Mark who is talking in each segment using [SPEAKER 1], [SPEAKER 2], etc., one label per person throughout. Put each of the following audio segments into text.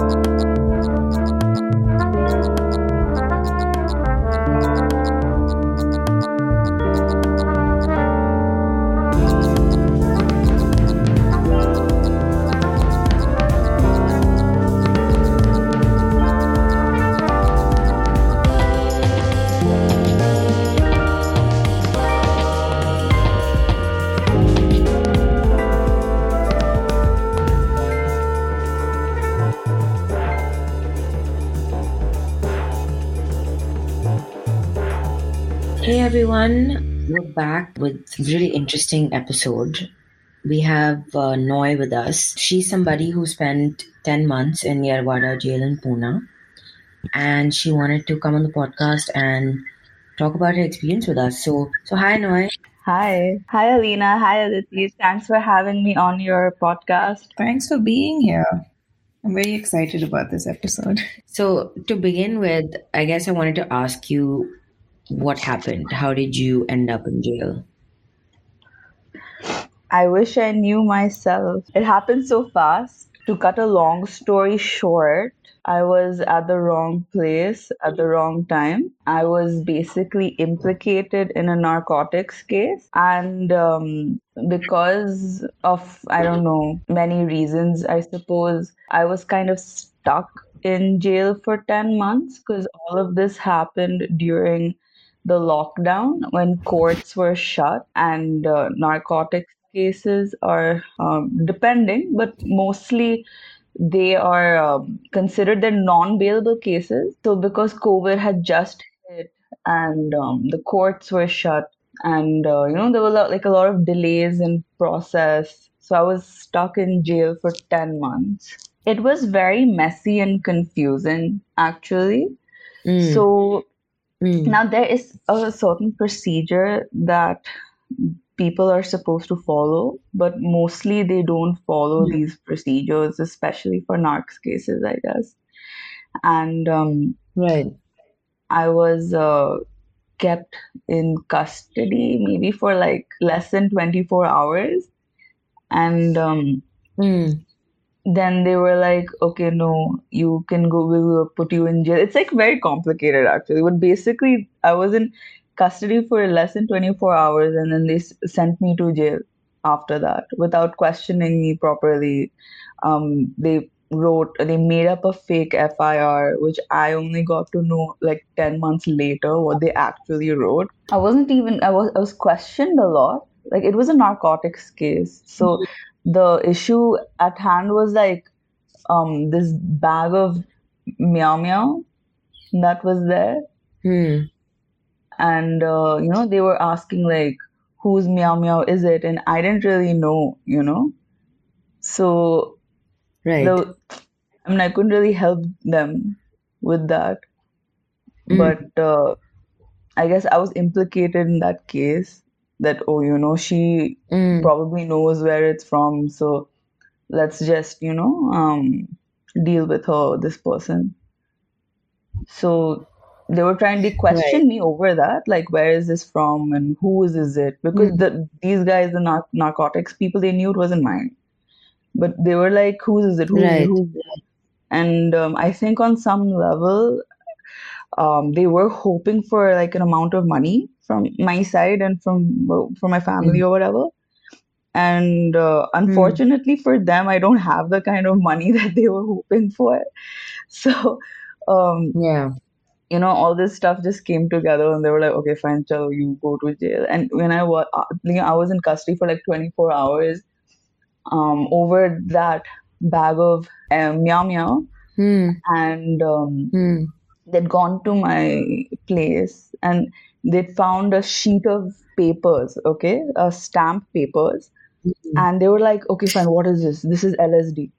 [SPEAKER 1] Hey everyone, we're back with a really interesting episode. We have uh, Noy with us. She's somebody who spent 10 months in Yerwada jail in Pune and she wanted to come on the podcast and talk about her experience with us. So, so hi Noy.
[SPEAKER 2] Hi. Hi, Alina. Hi, Aditi. Thanks for having me on your podcast.
[SPEAKER 3] Thanks for being here. I'm very excited about this episode.
[SPEAKER 1] So, to begin with, I guess I wanted to ask you what happened? How did you end up in jail?
[SPEAKER 2] I wish I knew myself. It happened so fast. To cut a long story short, I was at the wrong place at the wrong time. I was basically implicated in a narcotics case. And um, because of, I don't know, many reasons, I suppose, I was kind of stuck in jail for 10 months because all of this happened during the lockdown when courts were shut and uh, narcotics cases are um, depending, but mostly they are um, considered they're non-bailable cases. So because COVID had just hit and um, the courts were shut, and uh, you know there were like a lot of delays in process, so I was stuck in jail for ten months. It was very messy and confusing, actually. Mm. So Mm. Now, there is a certain procedure that people are supposed to follow, but mostly they don't follow these procedures, especially for narcs cases, I guess. And um,
[SPEAKER 1] right,
[SPEAKER 2] I was uh, kept in custody maybe for like less than 24 hours. And um,
[SPEAKER 1] mm
[SPEAKER 2] then they were like, okay, no, you can go, we'll put you in jail. It's like very complicated actually. But basically, I was in custody for less than 24 hours and then they sent me to jail after that without questioning me properly. Um, they wrote, they made up a fake FIR, which I only got to know like 10 months later what they actually wrote. I wasn't even, I was, I was questioned a lot. Like it was a narcotics case. So, mm-hmm the issue at hand was like um this bag of meow meow that was there.
[SPEAKER 1] Hmm.
[SPEAKER 2] and uh, you know they were asking like whose meow meow is it? And i didn't really know you know? So
[SPEAKER 1] right.
[SPEAKER 2] the, i mean i couldn't really help them with that. Mm. but uh, i guess i was implicated in that case that oh you know she
[SPEAKER 1] mm.
[SPEAKER 2] probably knows where it's from so let's just you know um, deal with her this person so they were trying to question right. me over that like where is this from and whose is it because mm. the, these guys the nar- narcotics people they knew it wasn't mine but they were like whose is it who's,
[SPEAKER 1] right.
[SPEAKER 2] who's it? and um, i think on some level um, they were hoping for like an amount of money from my side and from from my family mm. or whatever and uh, unfortunately mm. for them i don't have the kind of money that they were hoping for so um,
[SPEAKER 1] yeah
[SPEAKER 2] you know all this stuff just came together and they were like okay fine so you go to jail and when i was uh, i was in custody for like 24 hours um, over that bag of um, meow meow
[SPEAKER 1] mm.
[SPEAKER 2] and um,
[SPEAKER 1] mm.
[SPEAKER 2] they'd gone to my place and they found a sheet of papers, okay, uh, stamp papers, mm-hmm. and they were like, okay, fine, what is this? This is LSD.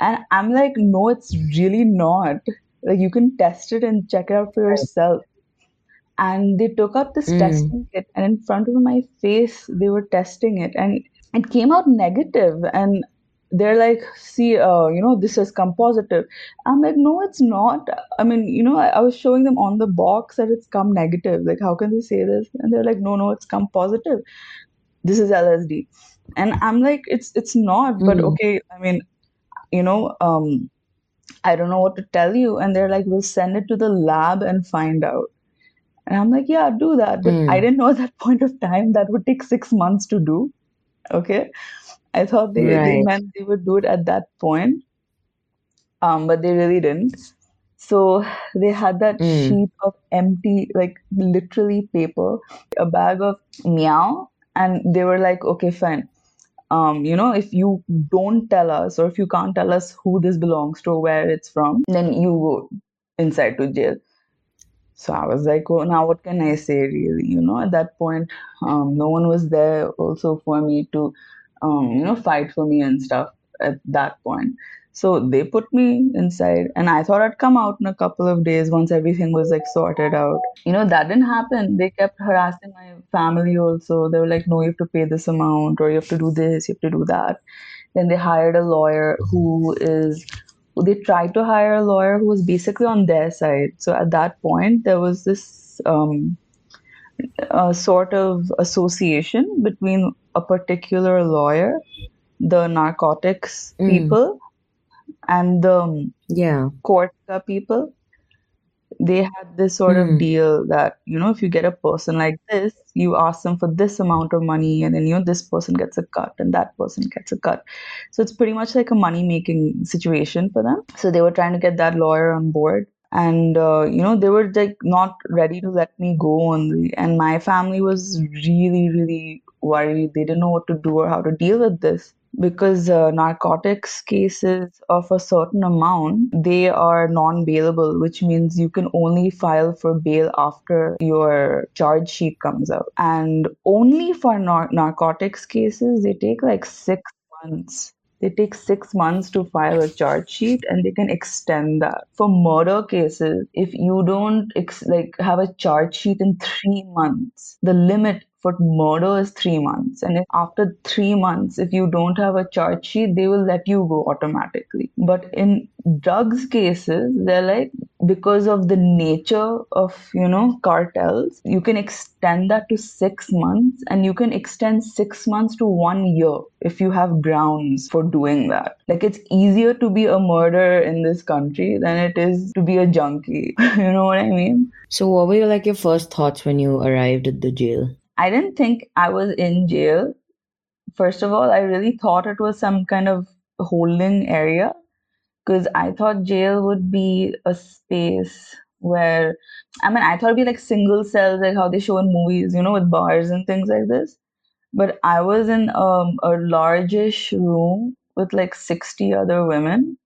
[SPEAKER 2] And I'm like, no, it's really not. Like, you can test it and check it out for yourself. And they took out this mm. testing kit, and in front of my face, they were testing it, and it came out negative. And they're like, see, uh, you know, this has come positive. I'm like, no, it's not. I mean, you know, I, I, was showing them on the box that it's come negative. Like, how can they say this? And they're like, no, no, it's come positive. This is LSD. And I'm like, it's it's not. But mm. okay, I mean, you know, um, I don't know what to tell you. And they're like, we'll send it to the lab and find out. And I'm like, yeah, do that. But
[SPEAKER 1] Mm.
[SPEAKER 2] I didn't know at that point of time that would take six months to do. Okay. I thought they, they meant they would do it at that point. Um, but they really didn't. So they had that
[SPEAKER 1] Mm.
[SPEAKER 2] sheet of empty, like literally paper, a bag of meow, and they were like, okay, fine. Um, you know, if you don't tell us or if you can't tell us who this belongs to or where it's from, then you go inside to jail. So I was like, well, now what can I say, really? You know, at that point, um, no one was there also for me to, um, you know, fight for me and stuff at that point. So they put me inside, and I thought I'd come out in a couple of days once everything was like sorted out. You know, that didn't happen. They kept harassing my family also. They were like, no, you have to pay this amount, or you have to do this, you have to do that. Then they hired a lawyer who is they tried to hire a lawyer who was basically on their side. So at that point, there was this um, uh, sort of association between a particular lawyer, the narcotics
[SPEAKER 1] Mm.
[SPEAKER 2] people, and the um,
[SPEAKER 1] Yeah.
[SPEAKER 2] Cortica people. They had this sort
[SPEAKER 1] Mm.
[SPEAKER 2] of deal that, you know, if you get a person like this, you ask them for this amount of money, and then, you know, this person gets a cut and that person gets a cut. So it's pretty much like a money making situation for them. So they were trying to get that lawyer on board. And, uh, you know, they were like not ready to let me go only. And my family was really, really worried. They didn't know what to do or how to deal with this. Because uh, narcotics cases of a certain amount they are non-bailable which means you can only file for bail after your charge sheet comes out. And only for nar- narcotics cases they take like 6 months. They take 6 months to file a charge sheet and they can extend that. For murder cases if you don't ex- like have a charge sheet in 3 months the limit for murder is three months. And after three months, if you don't have a charge sheet, they will let you go automatically. But in drugs cases, they're like, because of the nature of, you know, cartels, you can extend that to six months and you can extend six months to one year if you have grounds for doing that. Like it's easier to be a murderer in this country than it is to be a junkie. you know what I mean?
[SPEAKER 1] So, what were like your first thoughts when you arrived at the jail?
[SPEAKER 2] I didn't think I was in jail. First of all, I really thought it was some kind of holding area because I thought jail would be a space where, I mean, I thought it'd be like single cells, like how they show in movies, you know, with bars and things like this. But I was in um, a largish room with like 60 other women,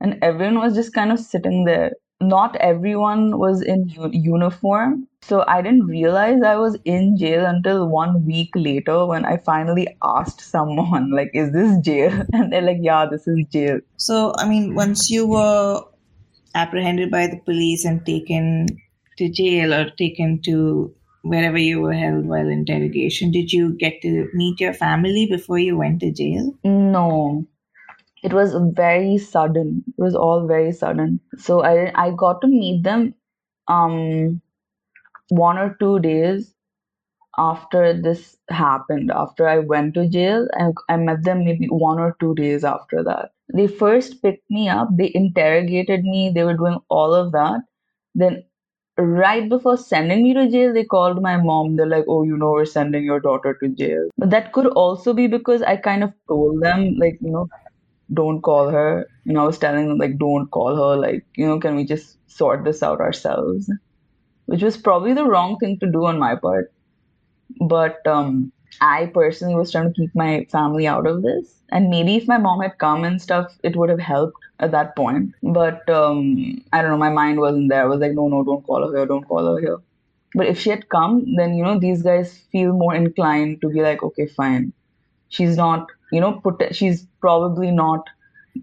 [SPEAKER 2] and everyone was just kind of sitting there. Not everyone was in u- uniform. So I didn't realize I was in jail until one week later when I finally asked someone, like, is this jail? And they're like, yeah, this is jail.
[SPEAKER 3] So, I mean, once you were apprehended by the police and taken to jail or taken to wherever you were held while interrogation, did you get to meet your family before you went to jail?
[SPEAKER 2] No, it was very sudden. It was all very sudden. So I I got to meet them um one or two days after this happened. After I went to jail, and I met them maybe one or two days after that. They first picked me up. They interrogated me. They were doing all of that. Then right before sending me to jail, they called my mom. They're like, "Oh, you know, we're sending your daughter to jail." But that could also be because I kind of told them, like, you know, don't call her. You know, I was telling them, like, don't call her. Like, you know, can we just sort this out ourselves? Which was probably the wrong thing to do on my part. But um, I personally was trying to keep my family out of this. And maybe if my mom had come and stuff, it would have helped at that point. But um, I don't know, my mind wasn't there. I was like, no, no, don't call her here, don't call her here. But if she had come, then, you know, these guys feel more inclined to be like, okay, fine. She's not, you know, put, she's probably not,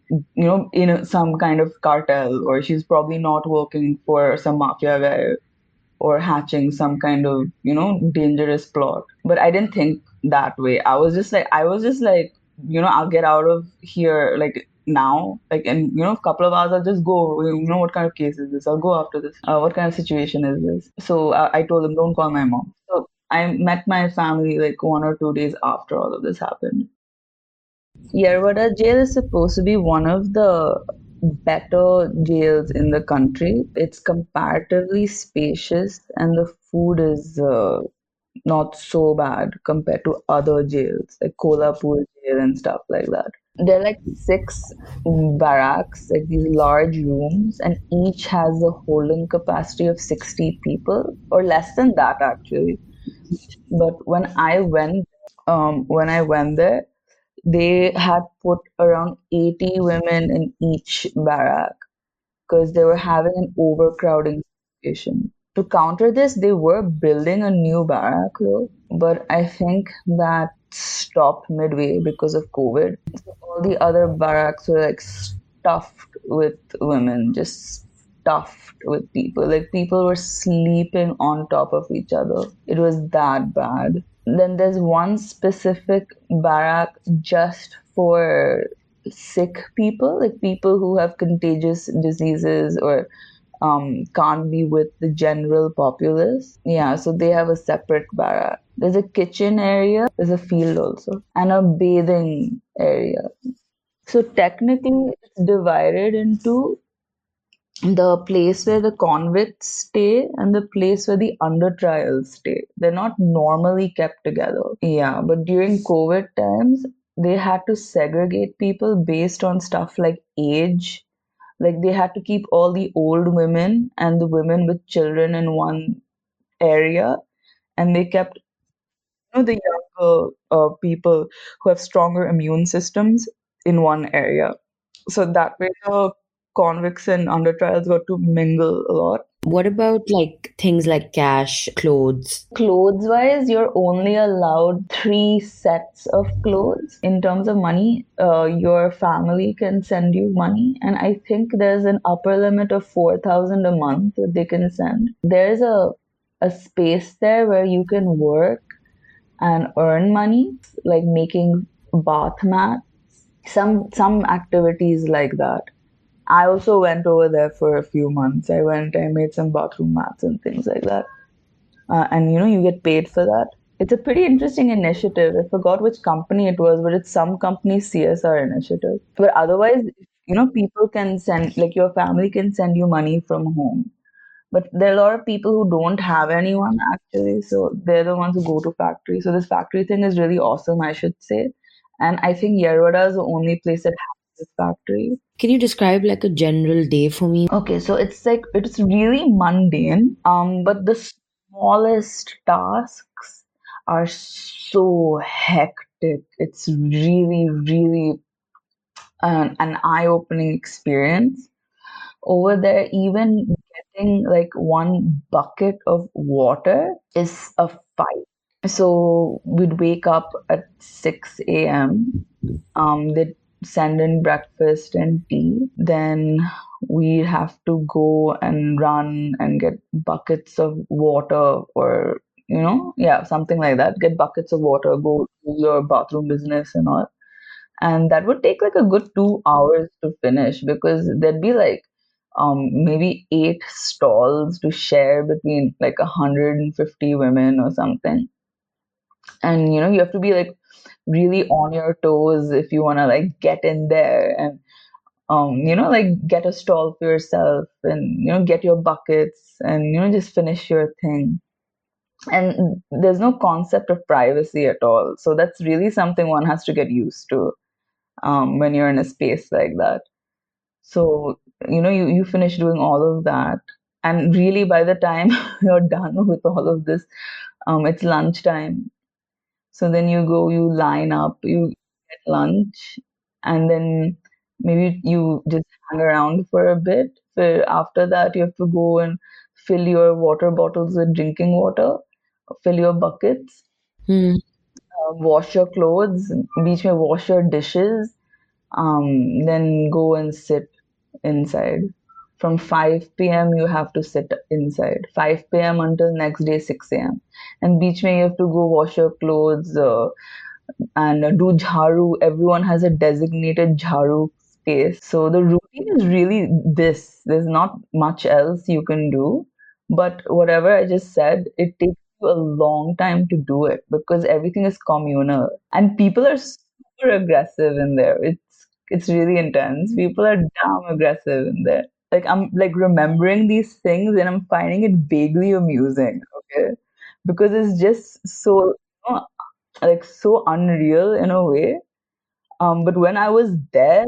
[SPEAKER 2] you know, in a, some kind of cartel or she's probably not working for some mafia guy or hatching some kind of, you know, dangerous plot. But I didn't think that way. I was just like, I was just like, you know, I'll get out of here like now, like in you know, a couple of hours, I'll just go. You know, what kind of case is this? I'll go after this. Uh, what kind of situation is this? So uh, I told them, don't call my mom. So I met my family like one or two days after all of this happened. Yerwada jail is supposed to be one of the better jails in the country. It's comparatively spacious, and the food is uh, not so bad compared to other jails like Kolhapur jail and stuff like that. There are like six barracks, like these large rooms, and each has a holding capacity of 60 people or less than that actually. But when I went, um, when I went there, they had put around 80 women in each barrack because they were having an overcrowding situation. To counter this, they were building a new barrack though, but I think that stopped midway because of COVID. All the other barracks were like stuffed with women, just stuffed with people. Like people were sleeping on top of each other. It was that bad. Then there's one specific barrack just for sick people, like people who have contagious diseases or um, can't be with the general populace. Yeah, so they have a separate barrack. There's a kitchen area, there's a field also, and a bathing area. So technically, it's divided into the place where the convicts stay and the place where the under trials stay. They're not normally kept together. Yeah, but during COVID times, they had to segregate people based on stuff like age. Like they had to keep all the old women and the women with children in one area, and they kept you know, the younger uh, people who have stronger immune systems in one area. So that way, the convicts and under trials got to mingle a lot.
[SPEAKER 1] What about like things like cash, clothes?
[SPEAKER 2] Clothes wise, you're only allowed three sets of clothes. In terms of money, uh, your family can send you money, and I think there's an upper limit of 4,000 a month that they can send. There's a a space there where you can work and earn money, like making bath mats, some some activities like that. I also went over there for a few months. I went, I made some bathroom mats and things like that. Uh, and you know, you get paid for that. It's a pretty interesting initiative. I forgot which company it was, but it's some company's CSR initiative. But otherwise, you know, people can send, like your family can send you money from home. But there are a lot of people who don't have anyone actually, so they're the ones who go to factory. So this factory thing is really awesome, I should say. And I think Yerwada is the only place that this factory.
[SPEAKER 1] Can you describe like a general day for me?
[SPEAKER 2] Okay, so it's like it's really mundane, um, but the smallest tasks are so hectic. It's really, really an, an eye-opening experience. Over there, even getting like one bucket of water is a fight. So we'd wake up at 6 a.m. Um, they'd send in breakfast and tea. Then we have to go and run and get buckets of water or, you know, yeah, something like that. Get buckets of water, go do your bathroom business and all. And that would take like a good two hours to finish because there'd be like um, maybe eight stalls to share between like 150 women or something. And you know, you have to be like really on your toes if you want to like get in there and um, you know like get a stall for yourself and you know get your buckets and you know just finish your thing. And there's no concept of privacy at all. So that's really something one has to get used to um, when you're in a space like that. So you know you, you finish doing all of that. And really by the time you're done with all of this um, it's lunchtime so then you go, you line up, you get lunch, and then maybe you just hang around for a bit. For after that, you have to go and fill your water bottles with drinking water, fill your buckets,
[SPEAKER 1] Hmm.
[SPEAKER 2] uh, wash your clothes, beach may wash your dishes, um, then go and sit inside. From 5 p.m. you have to sit inside. 5 p.m. until next day 6 a.m. And beach may you have to go wash your clothes uh, and uh, do jharu. Everyone has a designated jharu space. So the routine is really this. There's not much else you can do. But whatever I just said, it takes you a long time to do it because everything is communal and people are super aggressive in there. It's it's really intense. People are damn aggressive in there. Like I'm like remembering these things and I'm finding it vaguely amusing. Okay, because it's just so like so unreal in a way. Um, but when I was there,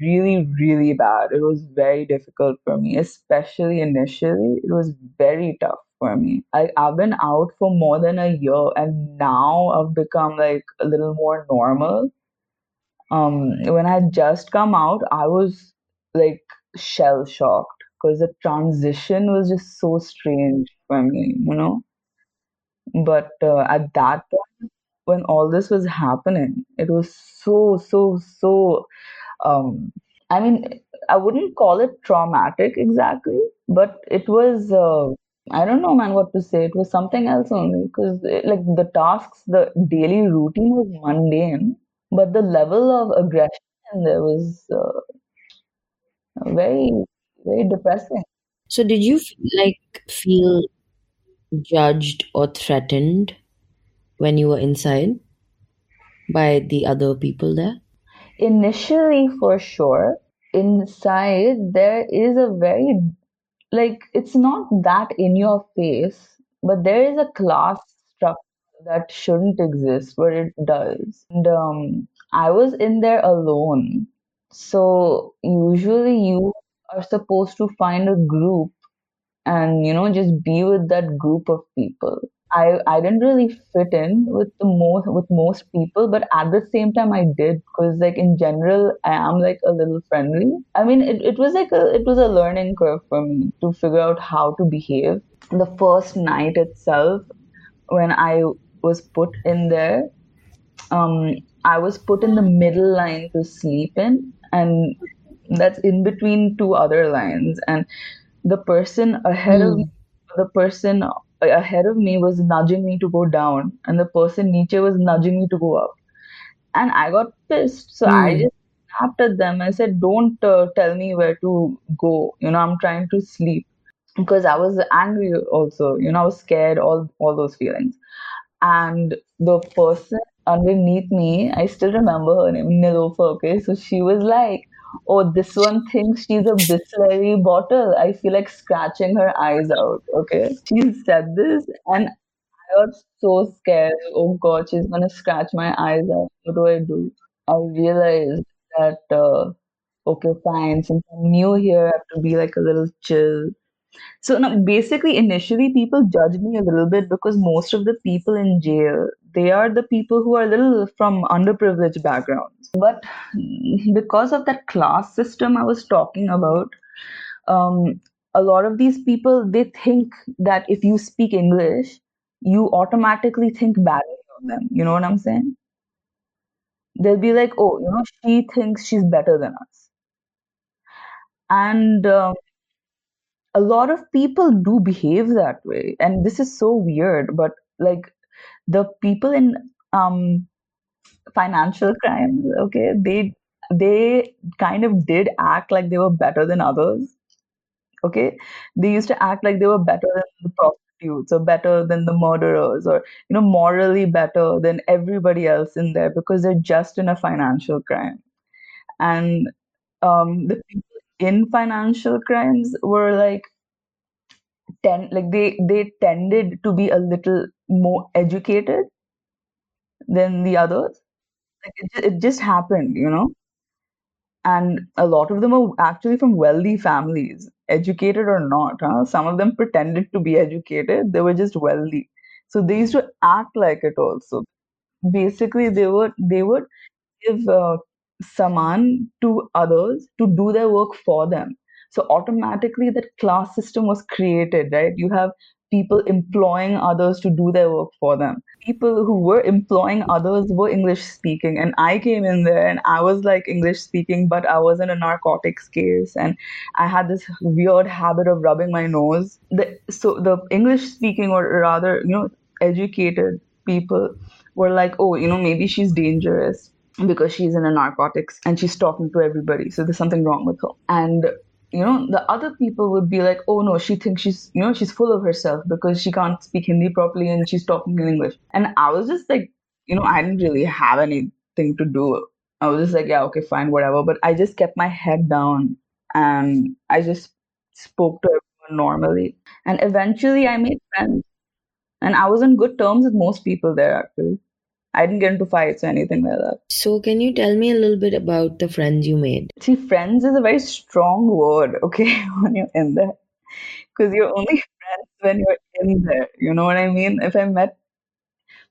[SPEAKER 2] really, really bad. It was very difficult for me, especially initially. It was very tough for me. I, I've been out for more than a year, and now I've become like a little more normal. Um, when I just come out, I was like shell shocked because the transition was just so strange for me, you know. But uh, at that point, when all this was happening, it was so, so, so. Um, I mean, I wouldn't call it traumatic exactly, but it was. Uh, I don't know, man, what to say. It was something else only because, like, the tasks, the daily routine was mundane, but the level of aggression there was uh, very, very depressing.
[SPEAKER 1] So, did you like feel judged or threatened when you were inside by the other people there?
[SPEAKER 2] Initially, for sure, inside there is a very like it's not that in your face, but there is a class structure that shouldn't exist, but it does. And um, I was in there alone, so usually you are supposed to find a group and you know just be with that group of people. I i didn't really fit in with the most with most people but at the same time i did because like in general i am like a little friendly. I mean it, it was like a it was a learning curve for me to figure out how to behave. The first night itself when i was put in there um i was put in the middle line to sleep in and that's in between two other lines. And the person ahead of
[SPEAKER 1] Hmm.
[SPEAKER 2] the person ahead of me was nudging me to go down and the person niche was nudging me to go up. And i got pissed. So i
[SPEAKER 1] Hmm.
[SPEAKER 2] just snapped at them. I said don't uh, tell me where to go. You know i'm trying to sleep. Because i was angry also. You know i was scared all all those feelings. And the person underneath me, I still remember her name, Nilofa, okay? So she was like, Oh, this one thinks she's a Bisleri bottle. I feel like scratching her eyes out, okay? She said this, and I was so scared. Oh God, she's gonna scratch my eyes out. What do I do? I realized that, uh, okay, fine, since I'm new here, I have to be like a little chill. So now, basically, initially, people judge me a little bit because most of the people in jail, they are the people who are little from underprivileged backgrounds. But because of that class system I was talking about, um, a lot of these people they think that if you speak English, you automatically think badly of them. You know what I'm saying? They'll be like, "Oh, you know, she thinks she's better than us," and um, a lot of people do behave that way. And this is so weird but like the people in um financial crimes okay they they kind of did act like they were better than others okay? They used to act like they were better than the prostitutes or better than the murderers or you know morally better than everybody else in there because they're just in a financial crime. And um the people in financial crimes were like ten like they they tended to be a little more educated than the others. Like it, it just happened you know? And a lot of them are actually from wealthy families educated or not huh? some of them pretended to be educated. They were just wealthy. So they used to act like it also. Basically they would they would give uh, saman to others to do their work for them. So automatically that class system was created, right? You have people employing others to do their work for them. People who were employing others were English speaking, and I came in there and I was like English speaking, but I was in a narcotics case, and I had this weird habit of rubbing my nose. The, so the English speaking, or rather, you know, educated people were like, oh, you know, maybe she's dangerous because she's in a narcotics and she's talking to everybody. So there's something wrong with her. And you know, the other people would be like, oh no, she thinks she's, you know, she's full of herself because she can't speak Hindi properly and she's talking in English. And I was just like, you know, I didn't really have anything to do I was just like, yeah, okay, fine, whatever. But I just kept my head down and I just spoke to everyone normally. And eventually I made friends. And I was on good terms with most people there actually. I didn't get into fights or anything like that.
[SPEAKER 1] So, can you tell me a little bit about the friends you made?
[SPEAKER 2] See, friends is a very strong word, okay, when you're in there. Because you're only friends when you're in there. You know what I mean? If I met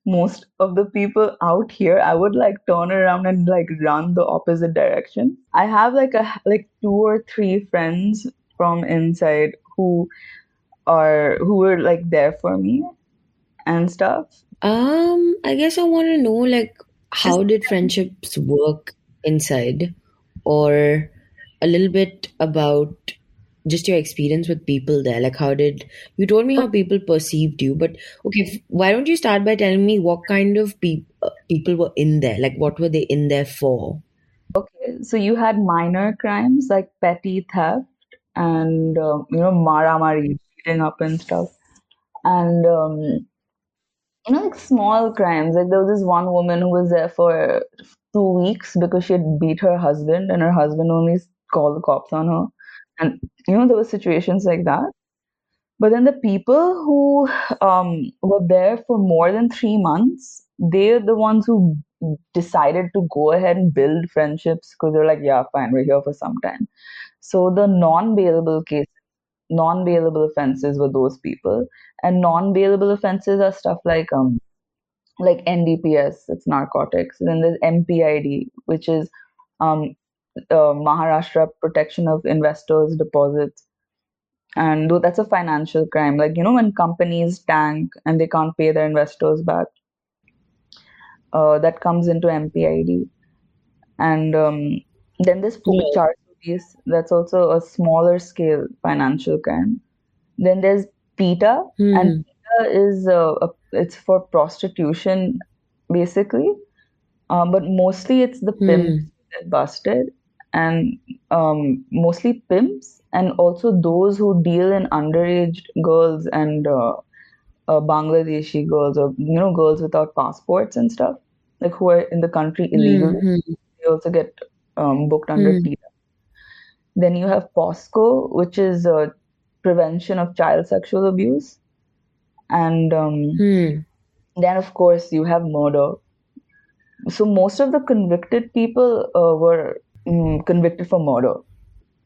[SPEAKER 2] most of the people out here, I would like turn around and like run the opposite direction. I have like a like two or three friends from inside who are who were like there for me and stuff.
[SPEAKER 1] Um, I guess I want to know like how did friendships work inside, or a little bit about just your experience with people there. Like how did you told me how people perceived you but okay why don't you start by telling me what kind of pe- uh, people were in there? Like what were they in there for?
[SPEAKER 2] Okay so you had minor crimes like petty theft and um, you know maramari beating up and stuff. And um, you know like small crimes. Like there was this one woman who was there for two weeks because she had beat her husband and her husband only called the cops on her. And you know there were situations like that. But then the people who um, were there for more than three months they're the ones who decided to go ahead and build friendships because they're like yeah fine we're here for some time. So the non-bailable cases non-bailable offenses were those people and non-bailable offenses are stuff like um like ndps it's narcotics then there's mpid which is um uh, Maharashtra protection of investors' deposits. And that's a financial crime. Like, you know, when companies tank and they can't pay their investors back, uh, that comes into MPID. And um, then there's Char piece. That's also a smaller scale financial crime. Then there's PITA,
[SPEAKER 1] Hmm.
[SPEAKER 2] and PITA is uh, a, it's for prostitution, basically. Um, but mostly it's the
[SPEAKER 1] Hmm.
[SPEAKER 2] pimps that busted and um, mostly pimps and also those who deal in underage girls and uh, uh, Bangladeshi girls or you know girls without passports and stuff like who are in the country illegally
[SPEAKER 1] Mhm.
[SPEAKER 2] they also get um, booked under
[SPEAKER 1] Hmm.
[SPEAKER 2] PITA. Then you have POCSO which is uh, prevention of child sexual abuse. And um,
[SPEAKER 1] Hmm.
[SPEAKER 2] then of course you have murder. So most of the convicted people uh, were mm, convicted for murder.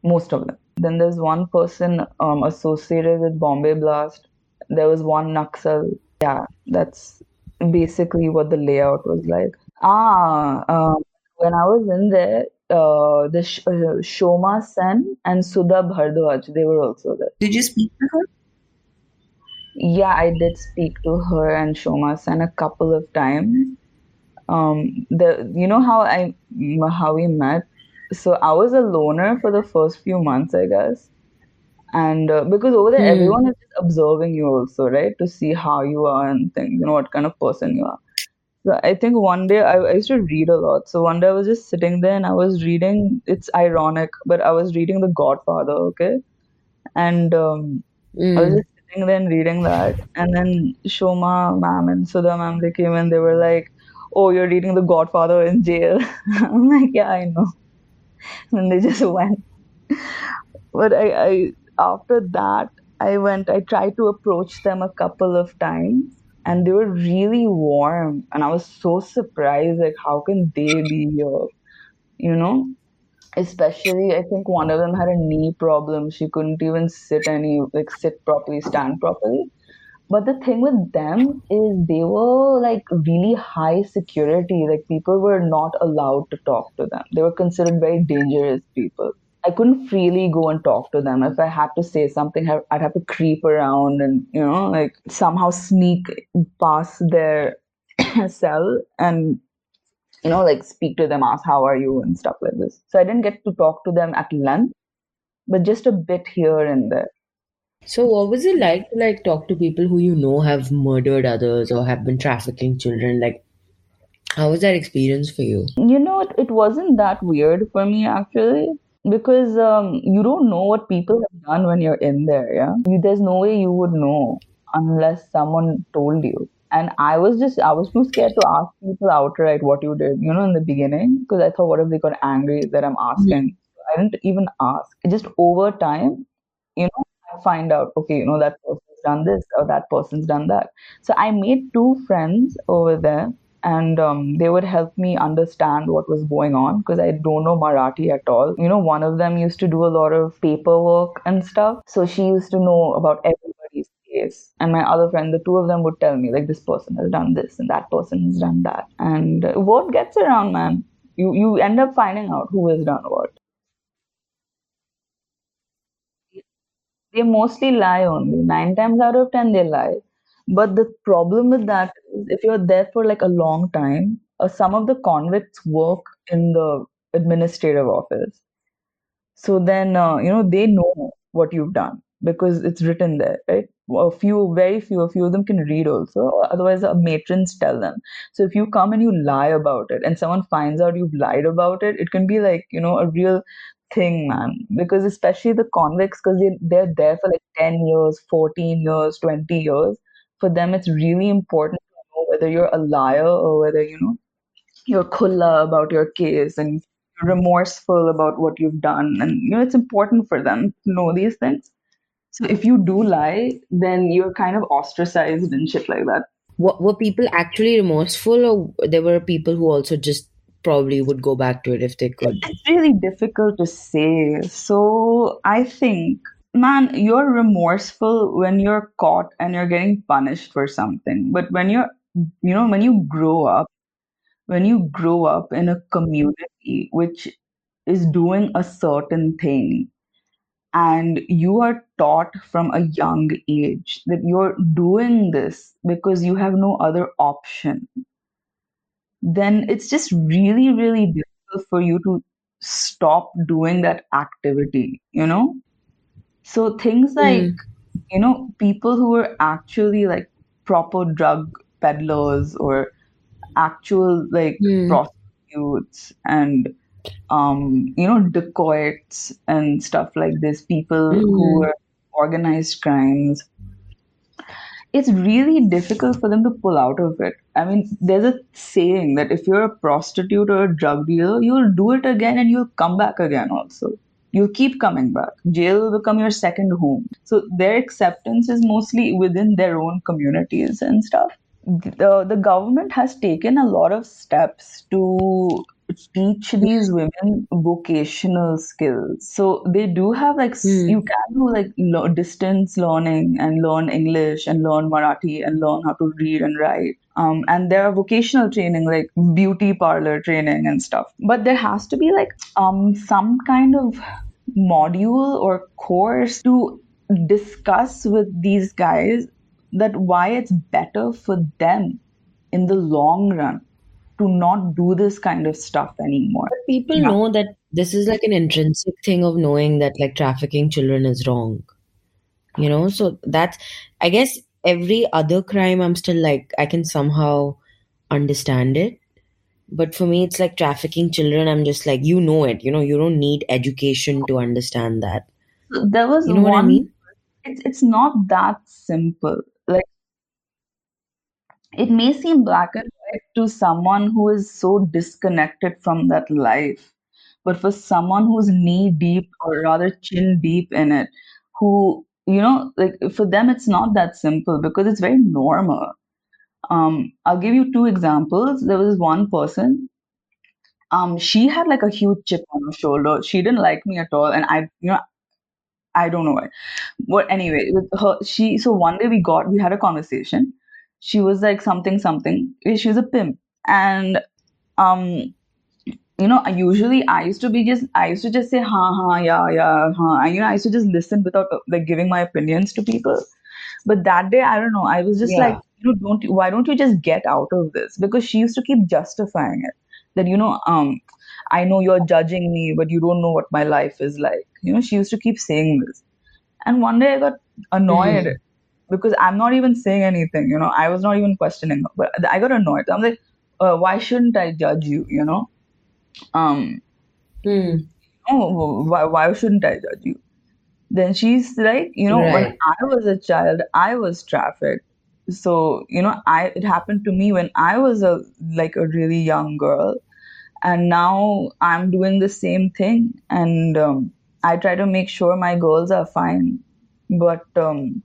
[SPEAKER 2] Most of them. Then there's one person um, associated with bombay blast. There was one naxal. Yeah that's basically what the layout was like. Ah um, when i was in there uh, the Sh- uh, shoma sen and sudha Bharadwaj they were also there
[SPEAKER 3] Did you speak to her?
[SPEAKER 2] yeah, I did speak to her and Shoma Sen a couple of times. Um, the you know how I how we met. So I was a loner for the first few months, I guess, and uh, because over there
[SPEAKER 1] Hmm.
[SPEAKER 2] everyone is just observing you also, right, to see how you are and think you know what kind of person you are. So I think one day I, I used to read a lot. So one day I was just sitting there and I was reading. It's ironic, but I was reading The Godfather, okay, and um, I was
[SPEAKER 1] Hmm.
[SPEAKER 2] just sitting there and reading that, and then Shoma ma'am and Sudha ma'am they came and they were like, "Oh, you're reading The Godfather in jail." I'm like, "Yeah, I know." And they just went. But I, I after that, I went. I tried to approach them a couple of times, and they were really warm, and I was so surprised. Like, how can they be here? You know, especially I think one of them had a knee problem. She couldn't even sit any like sit properly, stand properly. But the thing with them is they were like really high security. Like people were not allowed to talk to them. They were considered very dangerous people. I couldn't freely go and talk to them. If I had to say something, I'd have to creep around and, you know, like somehow sneak past their cell and you know, like speak to them, ask how are you and stuff like this. So I didn't get to talk to them at length, but just a bit here and there.
[SPEAKER 1] So, what was it like to like talk to people who you know have murdered others or have been trafficking children? Like, how was that experience for you?
[SPEAKER 2] You know, it, it wasn't that weird for me actually because um, you don't know what people have done when you're in there. Yeah, you, there's no way you would know unless someone told you. and I was just I was too scared to ask people outright what you did, you know, in the beginning because I thought what if they got angry that I'm asking. I didn't even ask. Just over time, you know, I find out okay, you know, that person's done this or that person's done that. So I made two friends over there and um, they would help me understand what was going on because I don't know Marathi at all. You know, one of them used to do a lot of paperwork and stuff, so she used to know about everybody's case. And my other friend, the two of them would tell me like this person has done this and that person has done that, and uh, word gets around, man. You you end up finding out who has done what. They mostly lie only. Nine times out of ten, they lie but the problem with that if you're there for like a long time, uh, some of the convicts work in the administrative office. So then, uh, you know, they know what you've done because it's written there, right? A few, very few, a few of them can read also. Otherwise, the matrons tell them. So if you come and you lie about it and someone finds out you've lied about it, it can be like, you know, a real thing, man. Because especially the convicts, because they, they're there for like 10 years, 14 years, 20 years for them it's really important whether you're a liar or whether you know you're khulla about your case and you're remorseful about what you've done. And you know it's important for them to know these things. So if you do lie then you're kind of ostracized and shit like that.
[SPEAKER 1] What, were people actually remorseful or there were people who also just probably would go back to it if they could?
[SPEAKER 2] It's really difficult to say. So i think man, you're remorseful when you're caught and you're getting punished for something. But when you're, you know, when you grow up, when you grow up in a community which is doing a certain thing, and you are taught from a young age that you're doing this because you have no other option, then it's just really, really difficult for you to stop doing that activity, you know? So things like, mm. you know, people who are actually like proper drug peddlers or actual like mm. prostitutes and um, you know, dacoits and stuff like this, people mm. who hmm. were organized crimes. It's really difficult for them to pull out of it. I mean, there's a saying that if you're a prostitute or a drug dealer, you'll do it again and you'll come back again also you'll keep coming back. Jail will become your second home. So their acceptance is mostly within their own communities and stuff. The, the government has taken a lot of steps to teach these women vocational skills. So they do have like mm. you can do like lo- distance learning and learn English and learn Marathi and learn how to read and write. Um, and there are vocational training like beauty parlor training and stuff. But there has to be like um, some kind of module or course to discuss with these guys that why it's better for them in the long run to not do this kind of stuff anymore.
[SPEAKER 1] But people yeah. know that this is like an intrinsic thing of knowing that like trafficking children is wrong. You know, so that's I guess every other crime I'm still like I can somehow understand it. But for me it's like trafficking children, I'm just like, you know it, you know, you don't need education to understand that.
[SPEAKER 2] There was you know one, what I mean? It's it's not that simple. It may seem black and white to someone who is so disconnected from that life but for someone who's knee deep or rather chin deep in it who you know like for them it's not that simple because it's very normal. Um i'll give you two examples. There was one person um she had like a huge chip on her shoulder. She didn't like me at all and i you know i don't know why. But anyway with her she so one day we got we had a conversation she was like something something. She was a pimp. And um you know usually i used to be just i used to just say ha ha yeah yeah ha and you know i used to just listen without like giving my opinions to people. But that day i don't know i was just yeah. like you know don't why don't you just get out of this? Because she used to keep justifying it. That you know um i know you're judging me but you don't know what my life is like. You know she used to keep saying this. And one day i got annoyed mm-hmm because I'm not even saying anything, you know, I was not even questioning her, but I got annoyed. I'm like, uh, why shouldn't I judge you, you know? Um,
[SPEAKER 1] hmm.
[SPEAKER 2] oh, why, why shouldn't I judge you? Then she's like, you know, right. when I was a child, I was trafficked. so you know i it happened to me when i was a like a really young girl and now i'm doing the same thing and um, i try to make sure my girls are fine but um,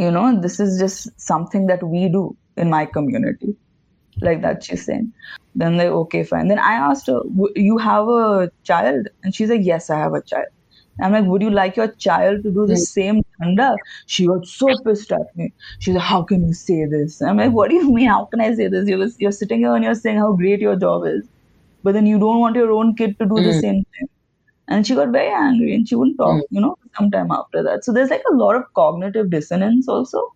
[SPEAKER 2] you know this is just something that we do in my community like that she's saying then like okay fine then i asked her you have a child and she's like yes i have a child I'm like, would you like your child to do the same dhanda? She got so pissed at me. She's like, how can you say this? I'm like, what do you mean? How can I say this? You're, you're sitting here and you're saying how great your job is, but then you don't want your own kid to do mm. the same thing. And she got very angry and she wouldn't talk, mm. you know, sometime after that. So there's like a lot of cognitive dissonance also.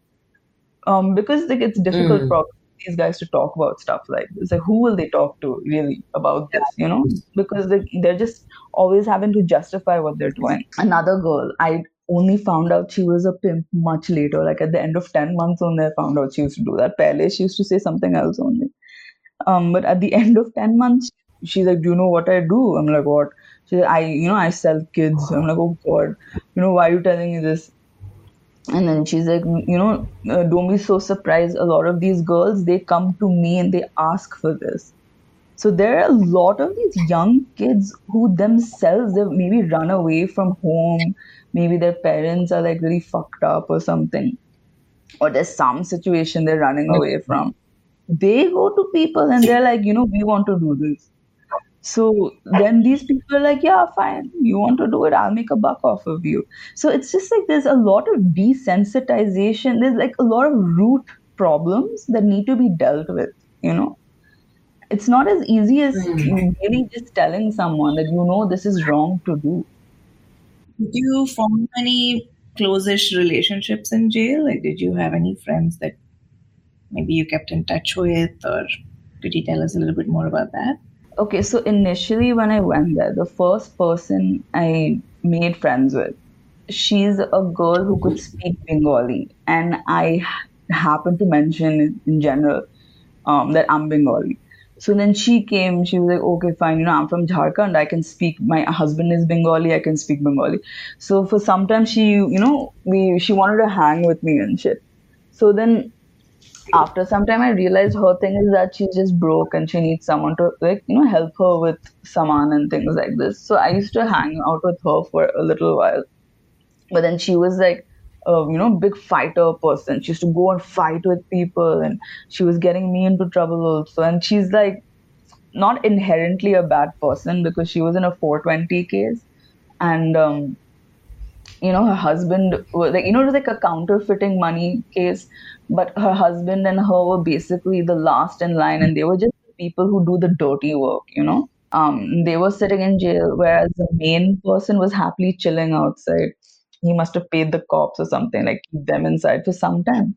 [SPEAKER 2] Um, because like it's difficult mm. for these guys to talk about stuff like this. Like who will they talk to really about this, you know? Because they, they're just always having to justify what they're doing. Another girl, I only found out she was a pimp much later. Like at the end of 10 months only I found out she used to do that. Pehle, she used to say something else only. Um, but at the end of 10 months, she's like, do you know what I do? I'm like, what? I, you know, I sell kids. I'm like, oh God, you know, why are you telling me this? And then she's like, you know, uh, don't be so surprised. A lot of these girls, they come to me and they ask for this. So there are a lot of these young kids who themselves they maybe run away from home. Maybe their parents are like really fucked up or something, or there's some situation they're running away from. They go to people and they're like, you know, we want to do this. So then these people are like, yeah, fine, you want to do it, I'll make a buck off of you. So it's just like there's a lot of desensitization. There's like a lot of root problems that need to be dealt with, you know it's not as easy as mm-hmm. really just telling someone that you know this is wrong to do.
[SPEAKER 3] Did you form any closest relationships in jail? Like, did you have any friends that maybe you kept in touch with, or could you tell us a little bit more about that?
[SPEAKER 2] Okay, so initially when I went there, the first person I made friends with, she's a girl who could speak Bengali, and I happened to mention in general um, that I'm Bengali. So then she came, she was like, okay, fine, you know, I'm from Jharkhand, I can speak, my husband is Bengali, I can speak Bengali. So for some time she, you know, we she wanted to hang with me and shit. So then after some time I realized her thing is that she's just broke and she needs someone to like, you know, help her with saman and things like this. So I used to hang out with her for a little while. But then she was like, a you know big fighter person she used to go and fight with people and she was getting me into trouble also and she's like not inherently a bad person because she was in a 420 case and um, you know her husband was like you know it was like a counterfeiting money case but her husband and her were basically the last in line and they were just people who do the dirty work you know um, they were sitting in jail whereas the main person was happily chilling outside he must have paid the cops or something, like keep them inside for some time.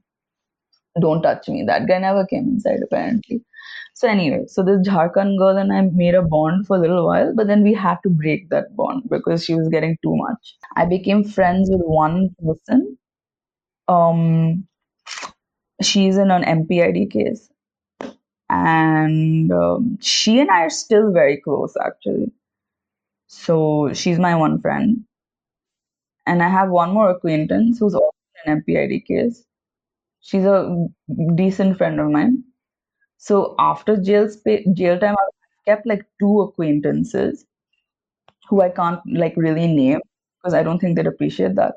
[SPEAKER 2] Don't touch me. That guy never came inside apparently. So anyway, so this Jharkhand girl and I made a bond for a little while, but then we had to break that bond because she was getting too much. I became friends with one person. Um, she's in an MPID case, and um, she and I are still very close actually. So she's my one friend. And I have one more acquaintance who's also in an MPID case. She's a decent friend of mine. So after jail spa- jail time, I've kept like two acquaintances who I can't like really name because I don't think they'd appreciate that.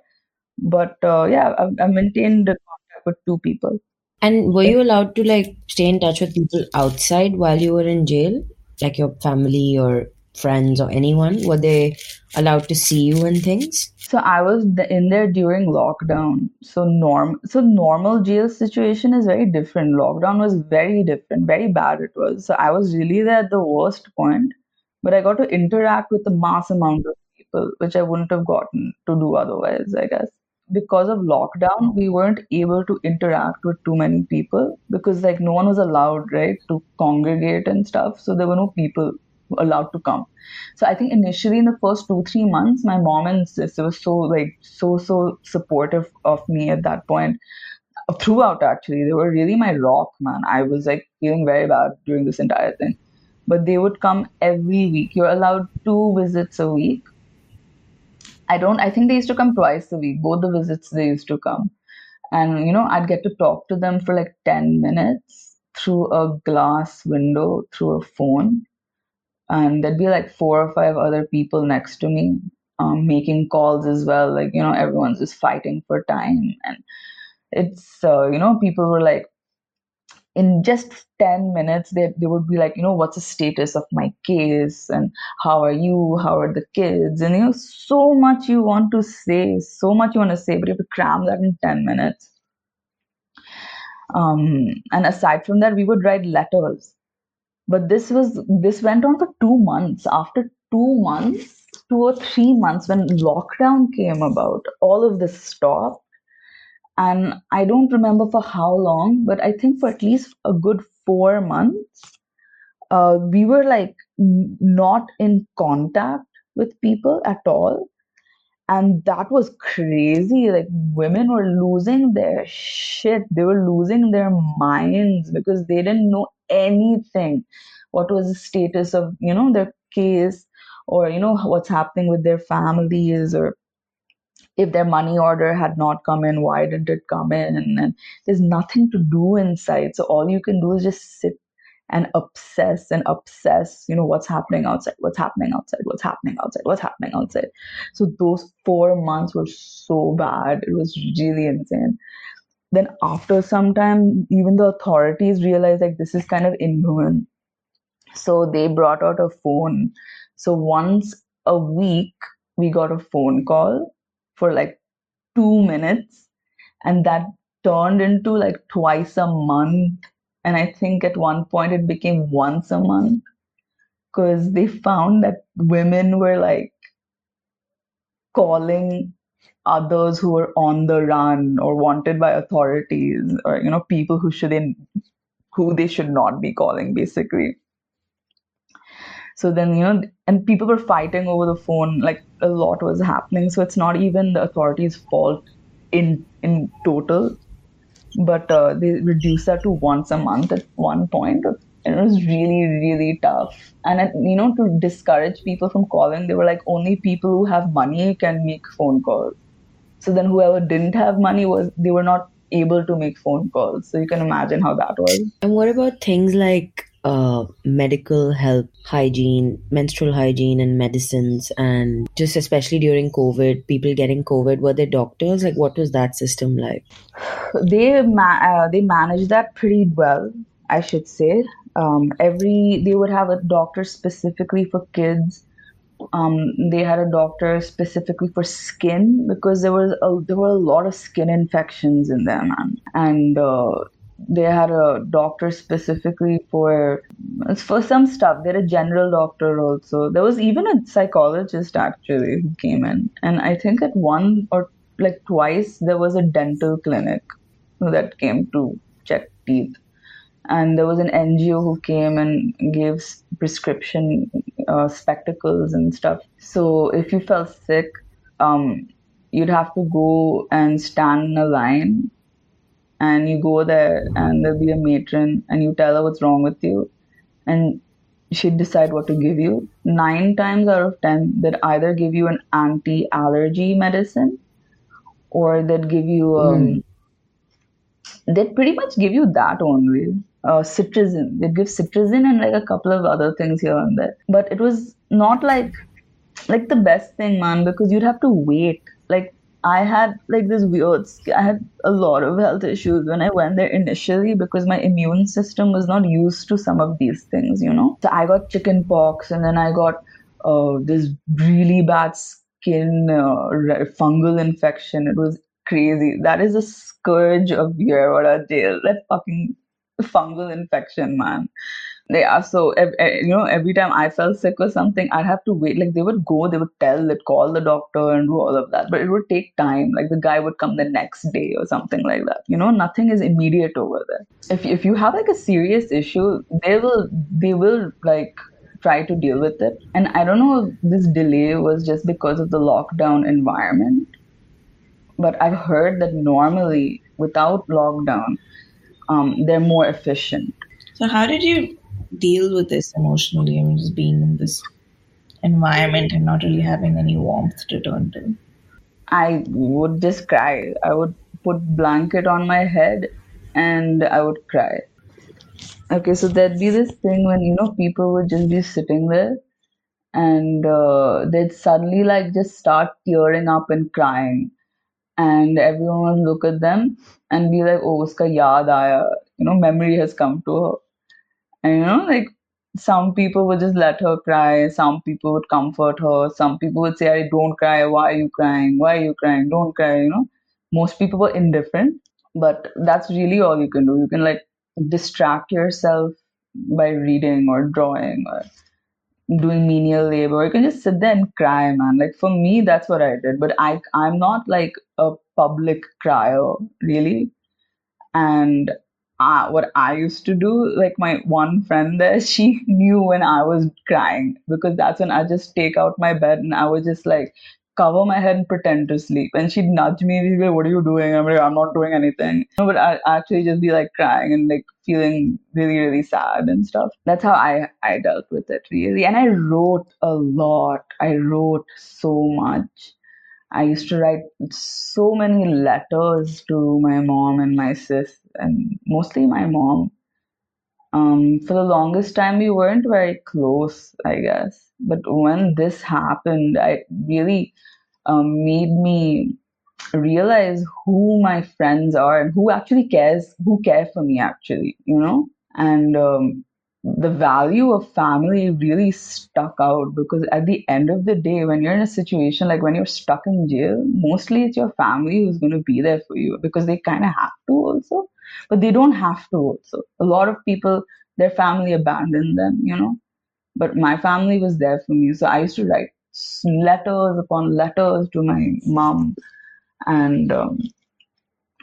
[SPEAKER 2] But uh, yeah, I've, I've maintained contact with two people.
[SPEAKER 1] And were you allowed to like stay in touch with people outside while you were in jail, like your family or friends or anyone? Were they allowed to see you and things?
[SPEAKER 2] So I was in there during lockdown. So norm, so normal jail situation is very different. Lockdown was very different, very bad it was. So I was really there at the worst point, but I got to interact with a mass amount of people, which I wouldn't have gotten to do otherwise. I guess because of lockdown, we weren't able to interact with too many people because like no one was allowed, right, to congregate and stuff. So there were no people allowed to come. So I think initially in the first two three months, my mom and sister were so like so so supportive of me at that point. Throughout, actually, they were really my rock, man. I was like feeling very bad during this entire thing, but they would come every week. You're allowed two visits a week. I don't. I think they used to come twice a week. Both the visits they used to come, and you know I'd get to talk to them for like ten minutes through a glass window through a phone, and there'd be like four or five other people next to me um, making calls as well. Like you know everyone's just fighting for time, and it's uh, you know people were like in just 10 minutes they, they would be like you know what's the status of my case? And how are you? How are the kids? And you know so much you want to say so much you want to say but you have to cram that in 10 minutes. Um, and aside from that we would write letters but this was this went on for two months after two months two or three months when lockdown came about all of this stopped and I don't remember for how long, but I think for at least a good four months, uh, we were like not in contact with people at all. And that was crazy. Like women were losing their shit. They were losing their minds because they didn't know anything. What was the status of, you know, their case or, you know, what's happening with their families or if their money order had not come in, why didn't it come in? And there's nothing to do inside. So all you can do is just sit and obsess and obsess, you know, what's happening outside, what's happening outside, what's happening outside, what's happening outside. So those four months were so bad. It was really insane. Then after some time, even the authorities realized like this is kind of inhuman. So they brought out a phone. So once a week, we got a phone call for like two minutes and that turned into like twice a month and i think at one point it became once a month because they found that women were like calling others who were on the run or wanted by authorities or you know people who shouldn't who they should not be calling basically. So then you know and people were fighting over the phone like a lot was happening. So it's not even the authorities fault in in total but uh, they reduced that to once a month at one point. And it was really really tough. And you know to discourage people from calling they were like only people who have money can make phone calls so then whoever didn't have money was they were not able to make phone calls so you can imagine how that was
[SPEAKER 1] and what about things like uh, medical help, hygiene, menstrual hygiene, and medicines, and just especially during COVID, people getting COVID, were they doctors? Like, what was that system like?
[SPEAKER 2] They ma- uh, they managed that pretty well, I should say. Um, every they would have a doctor specifically for kids. Um, they had a doctor specifically for skin because there was a, there were a lot of skin infections in them, and uh, they had a doctor specifically for for some stuff. They had a general doctor also. There was even a psychologist actually who came in, and I think at one or like twice there was a dental clinic that came to check teeth, and there was an NGO who came and gave prescription uh, spectacles and stuff. So if you felt sick, um, you'd have to go and stand in a line and you go there and there'll be a matron and you tell her what's wrong with you and she'd decide what to give you. Nine times out of ten, they'd either give you an anti allergy medicine or they'd give you, um, mm. they'd pretty much give you that only. Uh, cetirizine. They'd give cetirizine and like a couple of other things here and there. But it was not like like the best thing, man, because you'd have to wait. Like I had like this weird, I had a lot of health issues when I went there initially because my immune system was not used to some of these things, you know. So I got chicken pox and then I got uh, this really bad skin uh, fungal infection. It was crazy. That is a scourge of Yerawada jail. That fucking fungal infection, man. Yeah so eh, you know every time i felt sick or something i'd have to wait like they would go they would tell they'd call the doctor and do all of that but it would take time like the guy would come the next day or something like that you know nothing is immediate over there. If, if you have like a serious issue they will they will like try to deal with it. And i don't know if this delay was just because of the lockdown environment but i've heard that normally without lockdown um, they're more efficient
[SPEAKER 3] so how did you deal with this emotionally? I mean, just being in this environment and not really having any warmth to turn to.
[SPEAKER 2] I would just cry. I would put blanket on my head and I would cry. Okay, so there'd be this thing when you know people would just be sitting there and uh, they'd suddenly like just start tearing up and crying and everyone would look at them and be like oh uska yaad aaya. You know memory has come to her. And you know like some people would just let her cry. Some people would comfort her. Some people would say "I don't cry. Why are you crying? Why are you crying? Don't cry you know. Most people were indifferent but that's really all you can do. You can like distract yourself by reading or drawing or doing menial labor you can just sit there and cry man. Like for me that's what i did. But i i'm not like a public crier really. And what I used to do, like my one friend there, she knew when I was crying because that's when I just take out my bed and I would just like cover my head and pretend to sleep. And she'd nudge me, she'd be like, What are you doing? I'm like, I'm not doing anything. But I actually just be like crying and like feeling really, really sad and stuff. That's how I, I dealt with it really. And I wrote a lot. I wrote so much. I used to write so many letters to my mom and my sis, and mostly my mom. Um, for the longest time, we weren't very close, I guess. But when this happened, it really um, made me realize who my friends are and who actually cares, who care for me, actually, you know. And um, the value of family really stuck out because at the end of the day when you're in a situation like when you're stuck in jail mostly it's your family who's going to be there for you because they kind of have to also but they don't have to. Also a lot of people their family abandoned them you know. But my family was there for me. So i used to write letters upon letters to my mom. And um,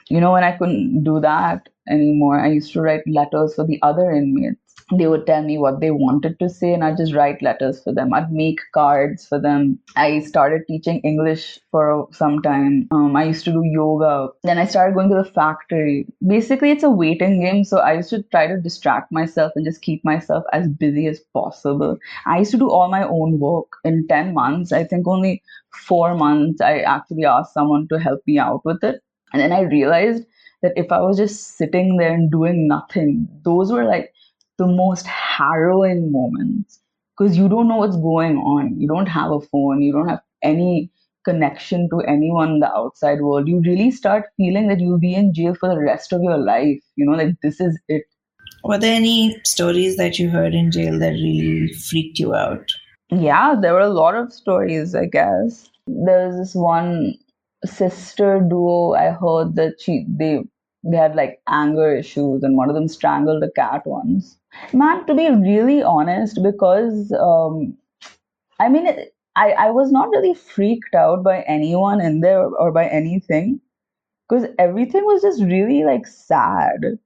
[SPEAKER 2] you know when i couldn't do that anymore i used to write letters for the other inmates they would tell me what they wanted to say and I'd just write letters for them. I'd make cards for them. I started teaching English for some time. Um, I used to do yoga. Then I started going to the factory. Basically, it's a waiting game. So I used to try to distract myself and just keep myself as busy as possible. I used to do all my own work in 10 months. I think only four months I actually asked someone to help me out with it. And then I realized that if I was just sitting there and doing nothing, those were like the most harrowing moments because you don't know what's going on. You don't have a phone, you don't have any connection to anyone in the outside world. You really start feeling that you'll be in jail for the rest of your life. You know, like this is it.
[SPEAKER 3] Were there any stories that you heard in jail that really freaked you out?
[SPEAKER 2] Yeah, there were a lot of stories, I guess. There was this one sister duo I heard that she they they had like anger issues and one of them strangled a cat once man to be really honest because um, i mean I, I was not really freaked out by anyone in there or by anything because everything was just really like sad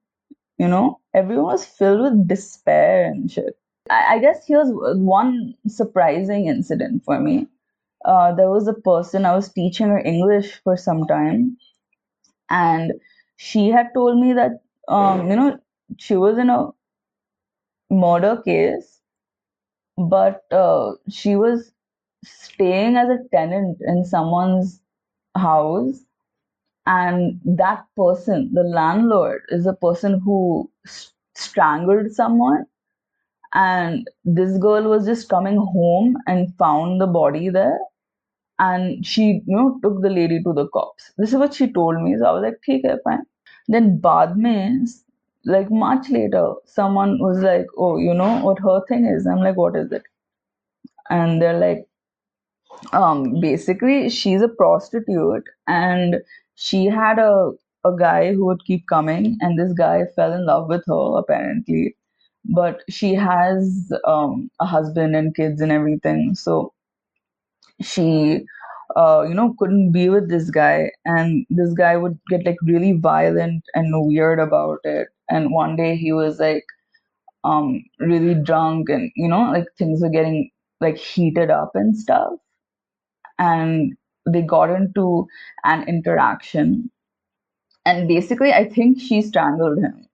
[SPEAKER 2] you know? Everyone was filled with despair and shit. I, I guess here's one surprising incident for me. Uh, there was a person i was teaching her english for some time and she had told me that um, you know she was in a murder case, but uh, she was staying as a tenant in someone's house, and that person, the landlord, is a person who st- strangled someone. And this girl was just coming home and found the body there and she you know took the lady to the cops this is what she told me so i was like okay fine then baad mein, like much later, someone was like, "Oh, you know what her thing is?" I'm like, "What is it?" And they're like, um, basically, she's a prostitute, and she had a a guy who would keep coming, and this guy fell in love with her apparently, but she has um a husband and kids and everything, so she uh, you know, couldn't be with this guy. And this guy would get like really violent and weird about it. And one day he was like um, really drunk and, you know, like things were getting like heated up and stuff. And they got into an interaction. And basically, I think she strangled him.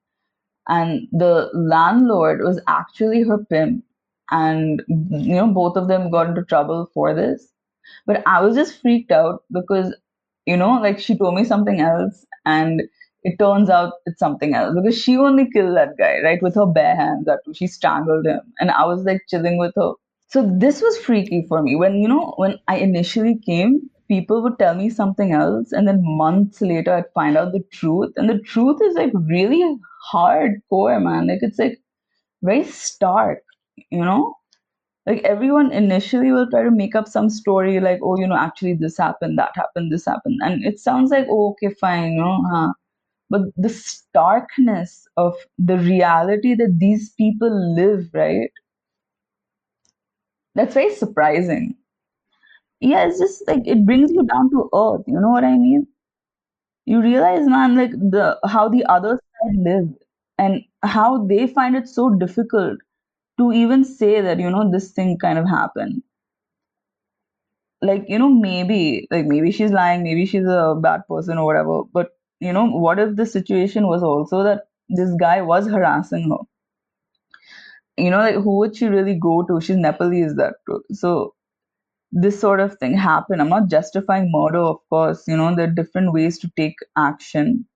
[SPEAKER 2] And the landlord was actually her pimp. And, you know, both of them got into trouble for this but I was just freaked out because you know like she told me something else and it turns out it's something else. Because she only killed that guy right with her bare hands that she strangled him. And i was like chilling with her. So this was freaky for me. When you know when i initially came people would tell me something else and then months later i'd find out the truth. And the truth is like really hardcore man. Like it's like very stark you know? Like everyone initially will try to make up some story like oh you know actually this happened that happened this happened. And it sounds like oh, okay fine you know? Huh. But the starkness of the reality that these people live right? That's very surprising. Yeah it's just like it brings you down to earth you know what i mean? You realize man like the how the other side live and how they find it so difficult to even say that you know this thing kind of happened. Like you know maybe like maybe she's lying maybe she's a bad person or whatever but you know what if the situation was also that this guy was harassing her? You know like who would she really go to? She's nepalese that too. so this sort of thing happened. I'm not justifying murder of course. You know there are different ways to take action.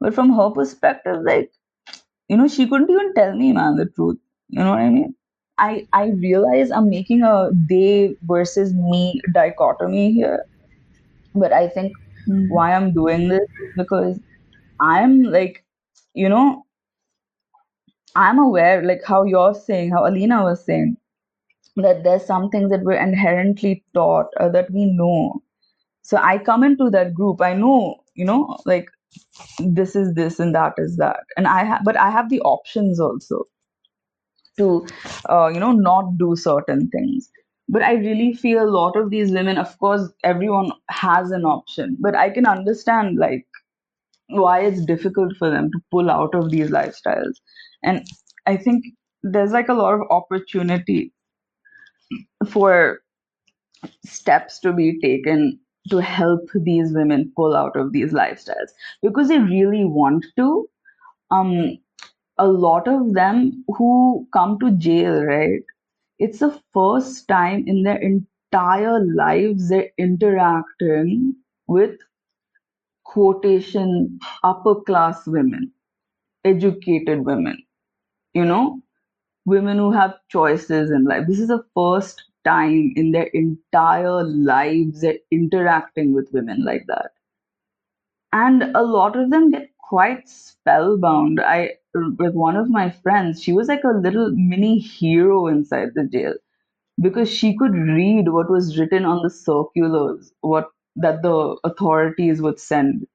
[SPEAKER 2] But from her perspective like you know she couldn't even tell me man the truth. You know what i mean? I i realize i'm making a they versus me dichotomy here. But i think
[SPEAKER 3] Mhm.
[SPEAKER 2] why i'm doing this because i'm like you know i'm aware like how you're saying how alina was saying that there's some things that we're inherently taught or that we know. So i come into that group i know you know like this is this and that is that. And i have but i have the options also to uh, you know not do certain things but i really feel a lot of these women of course everyone has an option. But i can understand like why it's difficult for them to pull out of these lifestyles. And i think there's like a lot of opportunity for steps to be taken to help these women pull out of these lifestyles. Because they really want to um a lot of them who come to jail right it's the first time in their entire lives they're interacting with quotation upper class women educated women you know? Women who have choices in life. This is the first time in their entire lives they're interacting with women like that. And a lot of them get quite spellbound. I with one of my friends she was like a little mini hero inside the jail because she could read what was written on the circulars what that the authorities would send.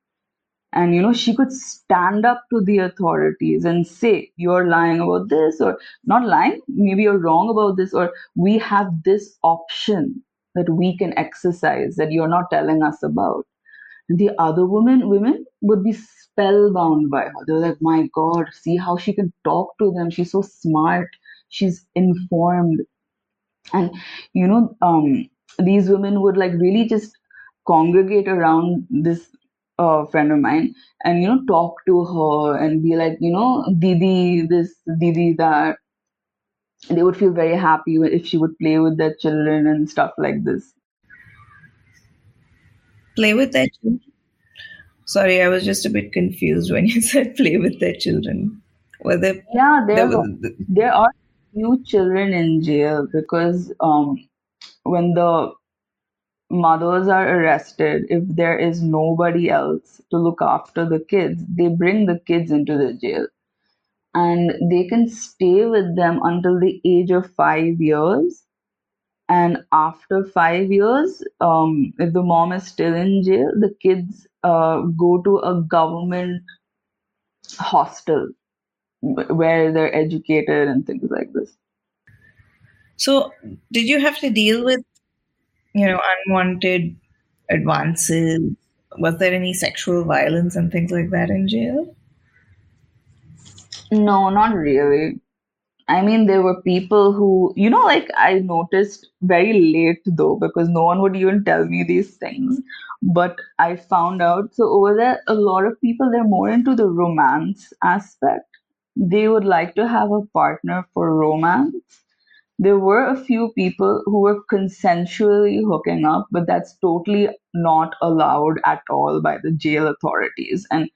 [SPEAKER 2] And you know she could stand up to the authorities and say you're lying about this or not lying maybe you're wrong about this or we have this option that we can exercise that you're not telling us about the other women women would be spellbound by her. They're like my god see how she can talk to them. She's so smart. She's informed. And you know um these women would like really just congregate around this uh, friend of mine and you know talk to her and be like you know didi this didi that. They would feel very happy if she would play with their children and stuff like this
[SPEAKER 3] Play with their children. Sorry, I was just a bit confused when you said play with their children. Were there,
[SPEAKER 2] yeah there
[SPEAKER 3] there
[SPEAKER 2] were
[SPEAKER 3] was-
[SPEAKER 2] there are few children in jail because um when the mothers are arrested if there is nobody else to look after the kids they bring the kids into the jail and they can stay with them until the age of 5 years and after 5 years um if the mom is still in jail the kids uh go to a government hostel where they're educated and things like this
[SPEAKER 3] so did you have to deal with, you know, unwanted advances? Was there any sexual violence and things like that in jail?
[SPEAKER 2] No, not really. I mean, there were people who, you know, like I noticed very late though, because no one would even tell me these things. But I found out, so over there, a lot of people, they're more into the romance aspect. They would like to have a partner for romance, there were a few people who were consensually hooking up, but that's totally not allowed at all by the jail authorities. And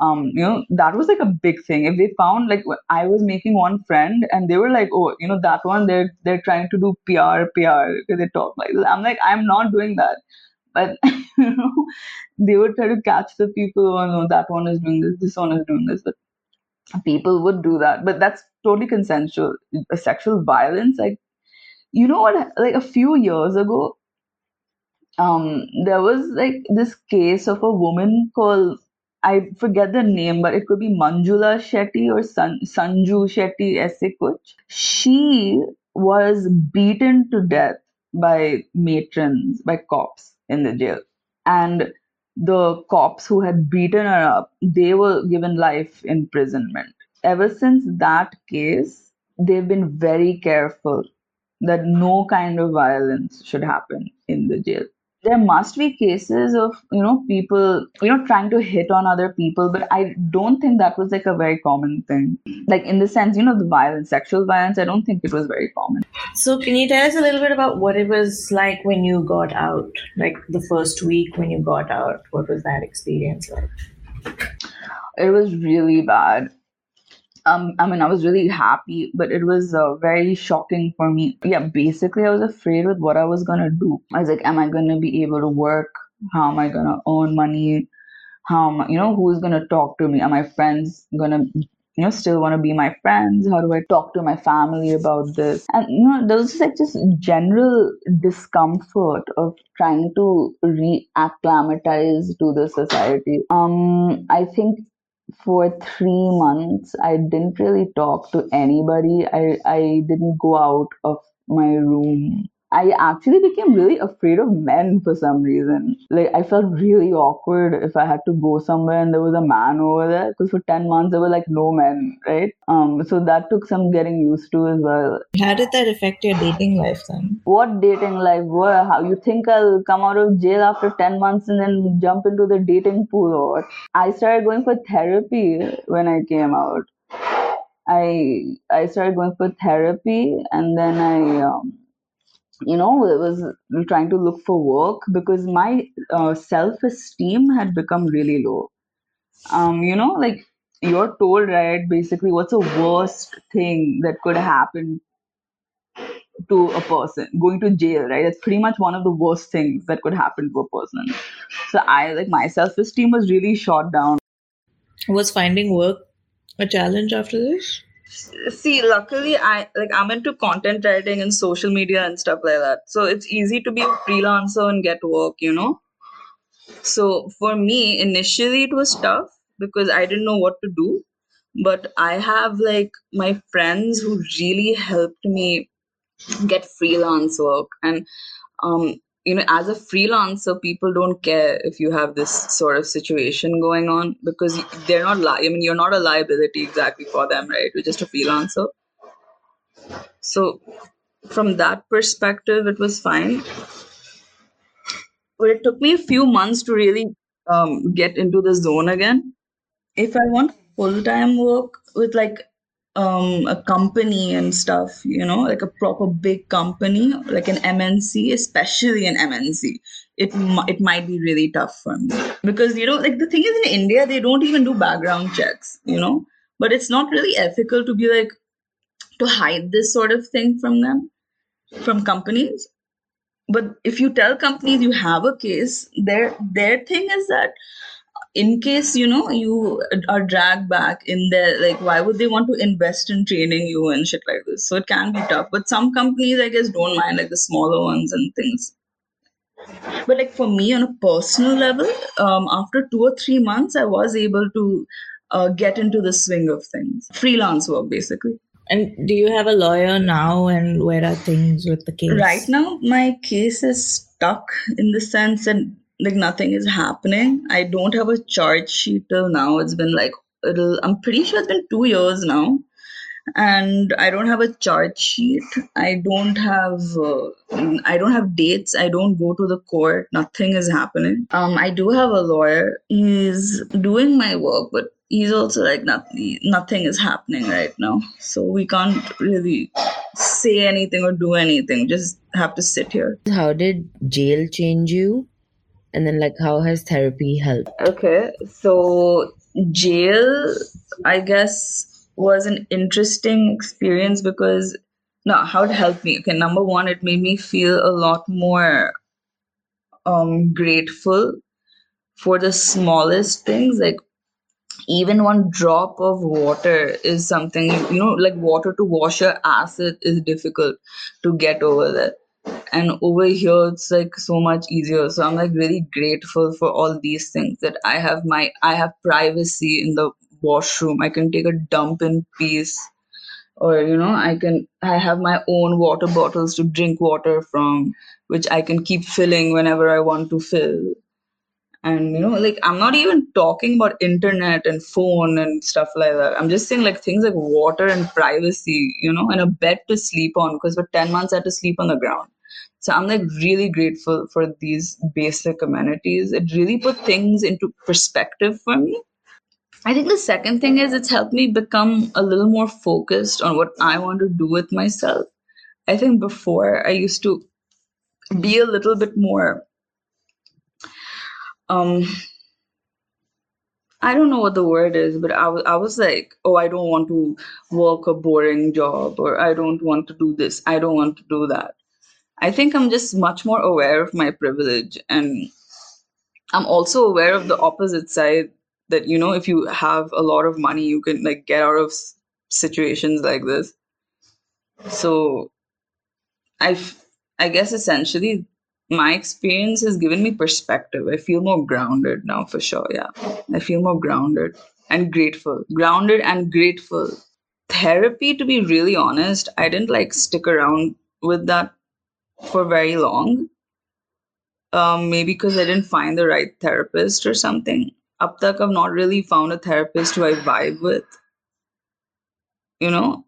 [SPEAKER 2] um, you know, that was like a big thing. If they found like I was making one friend and they were like, oh, you know, that one they're they're trying to do PR PR because they talk like this. I'm like, I'm not doing that. But you know, they would try to catch the people. Oh no, that one is doing this. This one is doing this. But people would do that. But that's totally consensual. Sexual violence, like you know what? Like a few years ago, um, there was like this case of a woman called I forget the name, but it could be Manjula Shetty or San, Sanju Shetty ऐसे She was beaten to death by matrons, by cops in the jail. And the cops who had beaten her up, they were given life imprisonment. Ever since that case, they've been very careful that no kind of violence should happen in the jail there must be cases of you know people you know trying to hit on other people but i don't think that was like a very common thing. Like in the sense you know the violence sexual violence i don't think it was very common.
[SPEAKER 3] So can you tell us a little bit about what it was like when you got out? Like the first week when you got out what was that experience like?
[SPEAKER 2] It was really bad um, I mean, I was really happy, but it was uh, very shocking for me. Yeah, basically, I was afraid with what I was gonna do. I was like, am I gonna be able to work? How am I gonna earn money? How am I, you know, who's gonna talk to me? Are my friends gonna, you know, still want to be my friends? How do I talk to my family about this? And you know, there was like just general discomfort of trying to reacclimatize to the society. Um, I think for three months i didn't really talk to anybody. I i didn't go out of my room I actually became really afraid of men for some reason. Like I felt really awkward if I had to go somewhere and there was a man over there because for 10 months there were like no men, right? Um so that took some getting used to as well.
[SPEAKER 3] How did that affect your dating life then?
[SPEAKER 2] What dating life? What how you think I'll come out of jail after 10 months and then jump into the dating pool or what? I started going for therapy when I came out. I I started going for therapy and then I um, you know was trying to look for work because my uh, self esteem had become really low. Um you know like you're told right basically what's the worst thing that could happen to a person going to jail right? That's pretty much one of the worst things that could happen to a person. So i like my self-esteem was really shot down.
[SPEAKER 3] Was finding work a challenge after this
[SPEAKER 2] see luckily i like i'm into content writing and social media and stuff like that. So it's easy to be a freelancer and get work you know? So for me initially it was tough because i didn't know what to do. But i have like my friends who really helped me get freelance work. And um you know as a freelancer people don't care if you have this sort of situation going on because they're not li- i mean you're not a liability exactly for them right? You're just a freelancer. So from that perspective it was fine. But it took me a few months to really um, get into the zone again. If i want full-time work with like um, a company and stuff, you know, like a proper big company, like an MNC, especially an MNC, it it might be really tough for me. Because you know, like the thing is in India they don't even do background checks, you know, but it's not really ethical to be like to hide this sort of thing from them, from companies. But if you tell companies you have a case, their their thing is that in case you know you are dragged back in there like why would they want to invest in training you and shit like this? So it can be tough but some companies i guess don't mind like the smaller ones and things. But like for me on a personal level um, after two or three months i was able to uh, get into the swing of things. Freelance work basically.
[SPEAKER 3] And do you have a lawyer now and where are things with the case?
[SPEAKER 2] Right now my case is stuck in the sense that like nothing is happening. I don't have a charge sheet till now. It's been like it'll I'm pretty sure it's been two years now. And I don't have a charge sheet. I don't have uh, I don't have dates. I don't go to the court. Nothing is happening. Um, I do have a lawyer. He's doing my work, but he's also like nothing nothing is happening right now so we can't really say anything or do anything just have to sit here
[SPEAKER 1] How did jail change you? And then, like, how has therapy helped?
[SPEAKER 2] okay so jail i guess was an interesting experience because no how it helped me. Okay number one it made me feel a lot more um grateful for the smallest things. Like even one drop of water is something you know like water to wash your acid is difficult to get over there and over here it's like so much easier. So i'm like really grateful for all these things that i have my i have privacy in the washroom. I can take a dump in peace. Or you know i can i have my own water bottles to drink water from which i can keep filling whenever i want to fill. And you know like i'm not even talking about internet and phone and stuff like that. I'm just saying like things like water and privacy you know and a bed to sleep on because for 10 months i had to sleep on the ground so i'm like really grateful for these basic amenities. It really put things into perspective for me. I think the second thing is it's helped me become a little more focused on what i want to do with myself. I think before i used to be a little bit more um I don't know what the word is, but I was I was like, oh, I don't want to work a boring job, or I don't want to do this, I don't want to do that. I think I'm just much more aware of my privilege, and I'm also aware of the opposite side that you know, if you have a lot of money, you can like get out of situations like this. So I, I guess essentially my experience has given me perspective. I feel more grounded now for sure. Yeah. I feel more grounded and grateful. Grounded and grateful. Therapy, to be really honest, I didn't like stick around with that for very long. Um, maybe because I didn't find the right therapist or something. Up tak I've not really found a therapist who I vibe with, you know?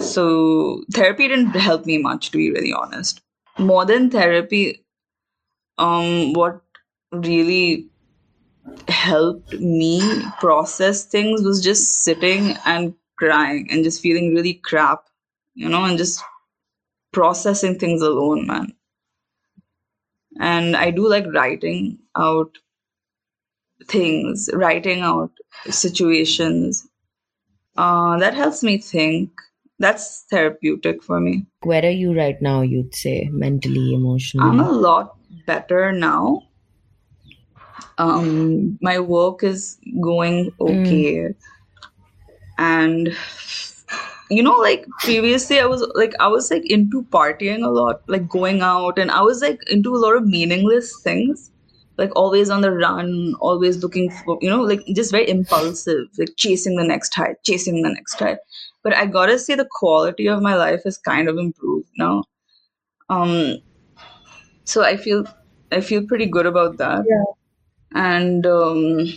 [SPEAKER 2] So therapy didn't help me much, to be really honest. More than therapy, um, what really helped me process things was just sitting and crying and just feeling really crap, you know, and just processing things alone, man. And I do like writing out things, writing out situations. Uh, that helps me think. That's therapeutic for me.
[SPEAKER 1] Where are you right now, you'd say, mentally, emotionally?
[SPEAKER 2] I'm a lot better now. Um, my work is going okay. And you know, like previously I was like I was like into partying a lot, like going out and I was like into a lot of meaningless things. Like always on the run, always looking for you know, like just very impulsive, like chasing the next high, chasing the next high. But I gotta say the quality of my life has kind of improved now. Um so I feel I feel pretty good about that. And um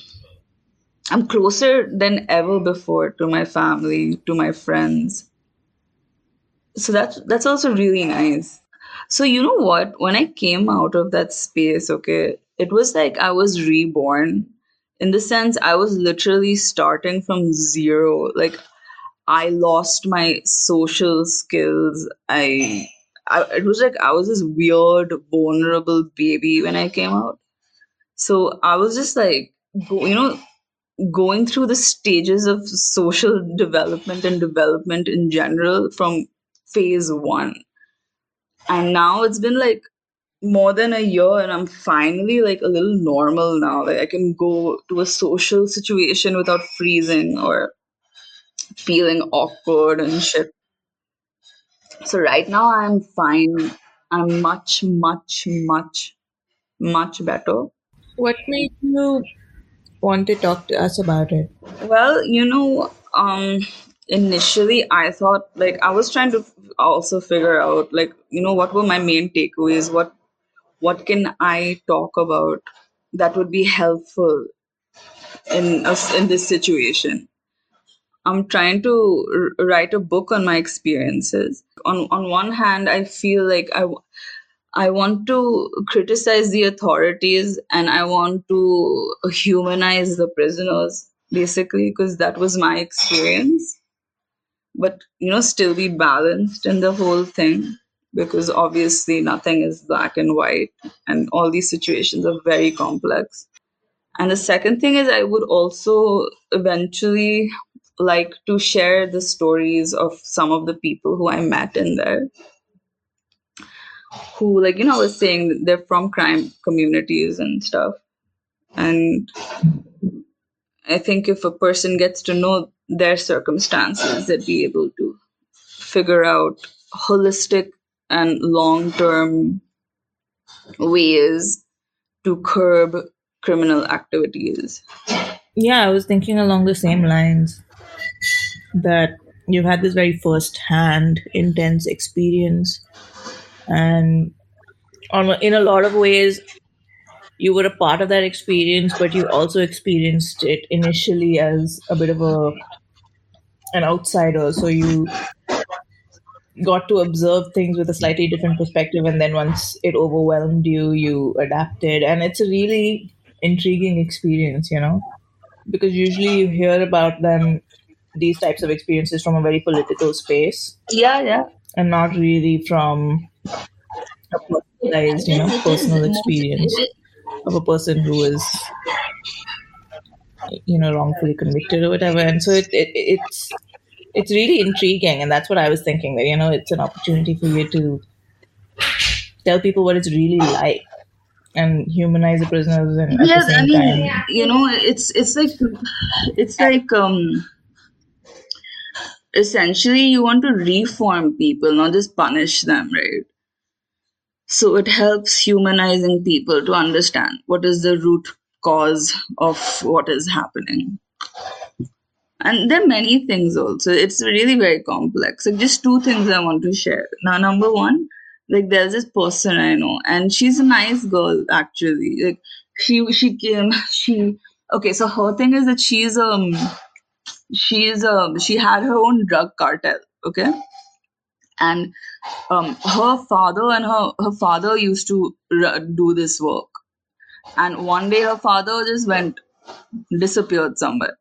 [SPEAKER 2] I'm closer than ever before to my family, to my friends. So that's that's also really nice. So you know what? When I came out of that space, okay, it was like I was reborn. In the sense, I was literally starting from zero. Like I lost my social skills. I, I it was like I was this weird, vulnerable baby when I came out. So I was just like, you know, going through the stages of social development and development in general from phase one. And now it's been like more than a year and I'm finally like a little normal now. Like I can go to a social situation without freezing or feeling awkward and shit. So right now I'm fine. I'm much, much, much, much better.
[SPEAKER 3] What made you want to talk to us about it?
[SPEAKER 2] Well, you know, um, initially I thought like I was trying to also figure out like you know what were my main takeaways. What what can I talk about that would be helpful in us in this situation. I'm trying to r- write a book on my experiences. On on one hand, I feel like I I want to criticize the authorities and I want to humanize the prisoners basically, because that was my experience. But, you know, still be balanced in the whole thing because obviously nothing is black and white and all these situations are very complex. And the second thing is, I would also eventually like to share the stories of some of the people who I met in there who like you know was saying they're from crime communities and stuff and I think if a person gets to know their circumstances they'd be able to figure out holistic and long-term ways to curb criminal activities
[SPEAKER 3] Yeah, I was thinking along the same lines that you've had this very first hand, intense experience. And on, in a lot of ways, you were a part of that experience, but you also experienced it initially as a bit of a an outsider. So you got to observe things with a slightly different perspective, and then once it overwhelmed you, you adapted, and it's a really intriguing experience, you know, because usually you hear about them these types of experiences from a very political space.
[SPEAKER 2] Yeah yeah
[SPEAKER 3] and not really from a personalized, you know, personal experience of a person who is, you know, wrongfully convicted or whatever. And so it, it it's it's really intriguing, and that's what I was thinking that you know it's an opportunity for you to tell people what it's really like and humanize the prisoners and
[SPEAKER 2] yes i mean
[SPEAKER 3] time
[SPEAKER 2] you know it's it's like it's like um essentially you want to reform people not just punish them right? So it helps humanizing people to understand what is the root cause of what is happening. And there are many things also. It's really very complex. Like just two things i want to share. Now number one like there's this person i know and she's a nice girl actually. Like she she came she okay so her thing is that she's um she's um she had her own drug cartel okay? And um her father and her her father used to do this work. And one day her father just went disappeared somewhere.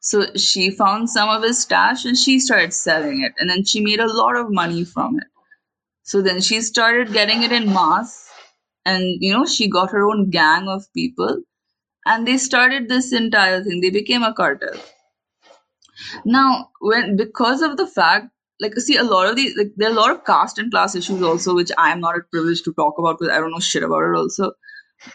[SPEAKER 2] So she found some of his stash and she started selling it. And then she made a lot of money from it. So then she started getting it in mass. And you know she got her own gang of people. And they started this entire thing. They became a cartel now, when because of the fact, like, see, a lot of these, like, there are a lot of caste and class issues also, which I am not privileged to talk about because I don't know shit about it also.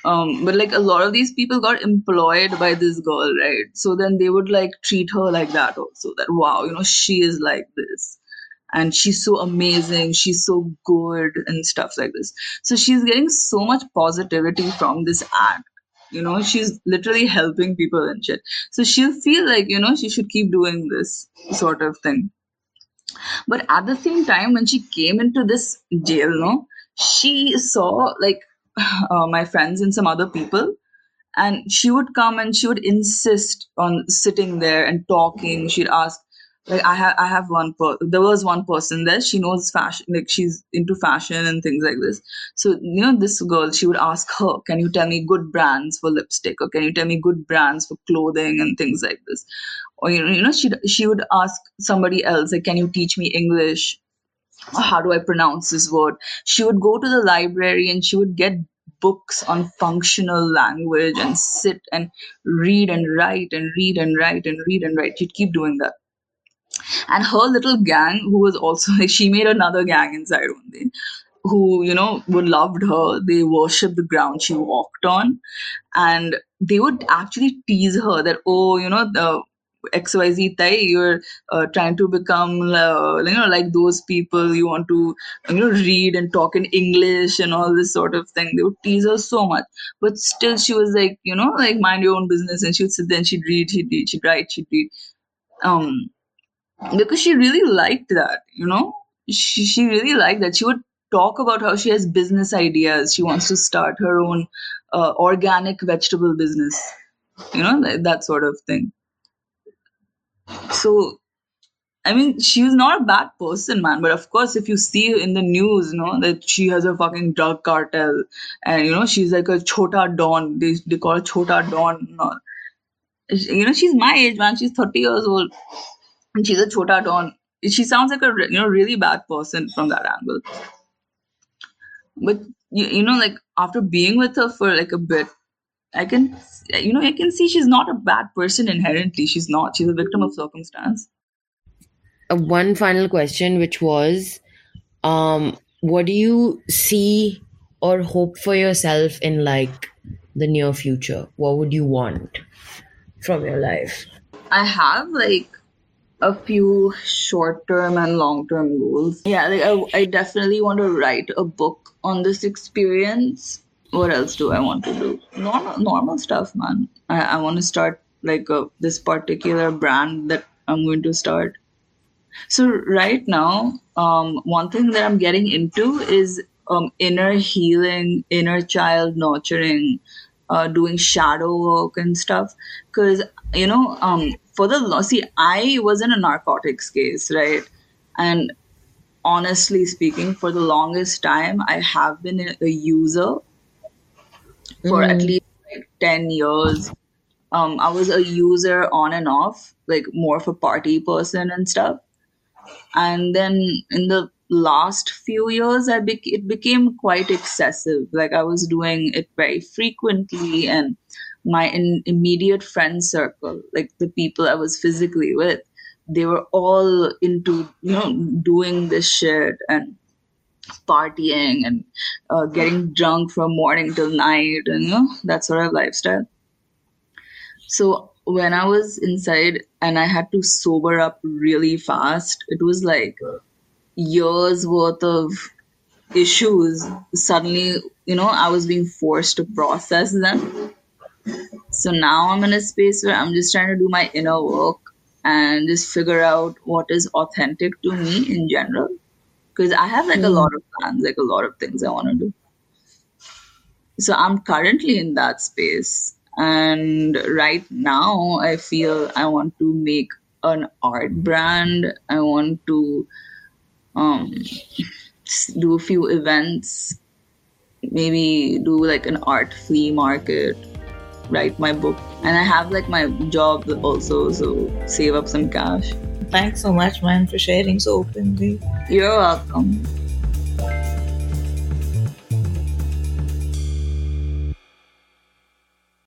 [SPEAKER 2] Um, but like a lot of these people got employed by this girl, right? So then they would like treat her like that also. That wow, you know, she is like this, and she's so amazing, she's so good, and stuff like this. So she's getting so much positivity from this act you know she's literally helping people and shit. So she'll feel like you know she should keep doing this sort of thing. But at the same time when she came into this jail no she saw like uh, my friends and some other people and she would come and she would insist on sitting there and talking. She'd ask like i have i have one per- there was one person there she knows fashion like she's into fashion and things like this. So you know this girl she would ask her can you tell me good brands for lipstick? Or can you tell me good brands for clothing and things like this? Or you know, you know she she would ask somebody else like can you teach me english? Or how do i pronounce this word? She would go to the library and she would get books on functional language and sit and read and write and read and write and read and write. She'd keep doing that and her little gang who was also like she made another gang inside only who you know would loved her. They worshipped the ground she walked on. And they would actually tease her that oh you know the xyz tai you're uh, trying to become uh, you know like those people you want to you know read and talk in english and all this sort of thing. They would tease her so much. But still she was like you know like mind your own business. And she would sit there and she'd read she'd read she'd write she'd read. Um because she really liked that you know? She, she really liked that. She would talk about how she has business ideas. She wants to start her own uh, organic vegetable business you know that, that sort of thing. So i mean she was not a bad person man but of course if you see in the news you know that she has a fucking drug cartel and you know she's like a chota don they, they call her chota don and all. You know, she's my age, man. She's 30 years old. And she's a chota don. She sounds like a you know really bad person from that angle. But you, you know, like after being with her for like a bit, I can you know, I can see she's not a bad person inherently. She's not. She's a victim of circumstance.
[SPEAKER 1] Uh, one final question, which was, um, what do you see or hope for yourself in like the near future? What would you want from your life?
[SPEAKER 2] I have like a few short term and long term goals. Yeah, like I, I definitely want to write a book on this experience. What else do I want to do? Normal, normal stuff, man. I, I want to start like a, this particular brand that I'm going to start. So right now, um, one thing that I'm getting into is um, inner healing, inner child nurturing, uh, doing shadow work and stuff. Because you know, um, for the see, I was in a narcotics case, right? And honestly speaking, for the longest time, I have been a user for mm. at least like 10 years. Um, I was a user on and off, like more of a party person and stuff. And then in the last few years, I be- it became quite excessive. Like I was doing it very frequently, and my in- immediate friend circle, like the people I was physically with, they were all into you know doing this shit and partying and uh, getting drunk from morning till night and you know that sort of lifestyle. So when I was inside and I had to sober up really fast, it was like years worth of issues. Suddenly, you know, I was being forced to process them. So now I'm in a space where I'm just trying to do my inner work and just figure out what is authentic to me in general. Because I have like mm. a hmm. lot of plans, like a lot of things I want to do. So I'm currently in that space and right now, I feel I want to make an art brand. I want to um, do a few events, maybe do like an art flea market, write my book. And I have like my job also, so save up some cash.
[SPEAKER 3] Thanks so much, man, for sharing so openly.
[SPEAKER 2] You're welcome.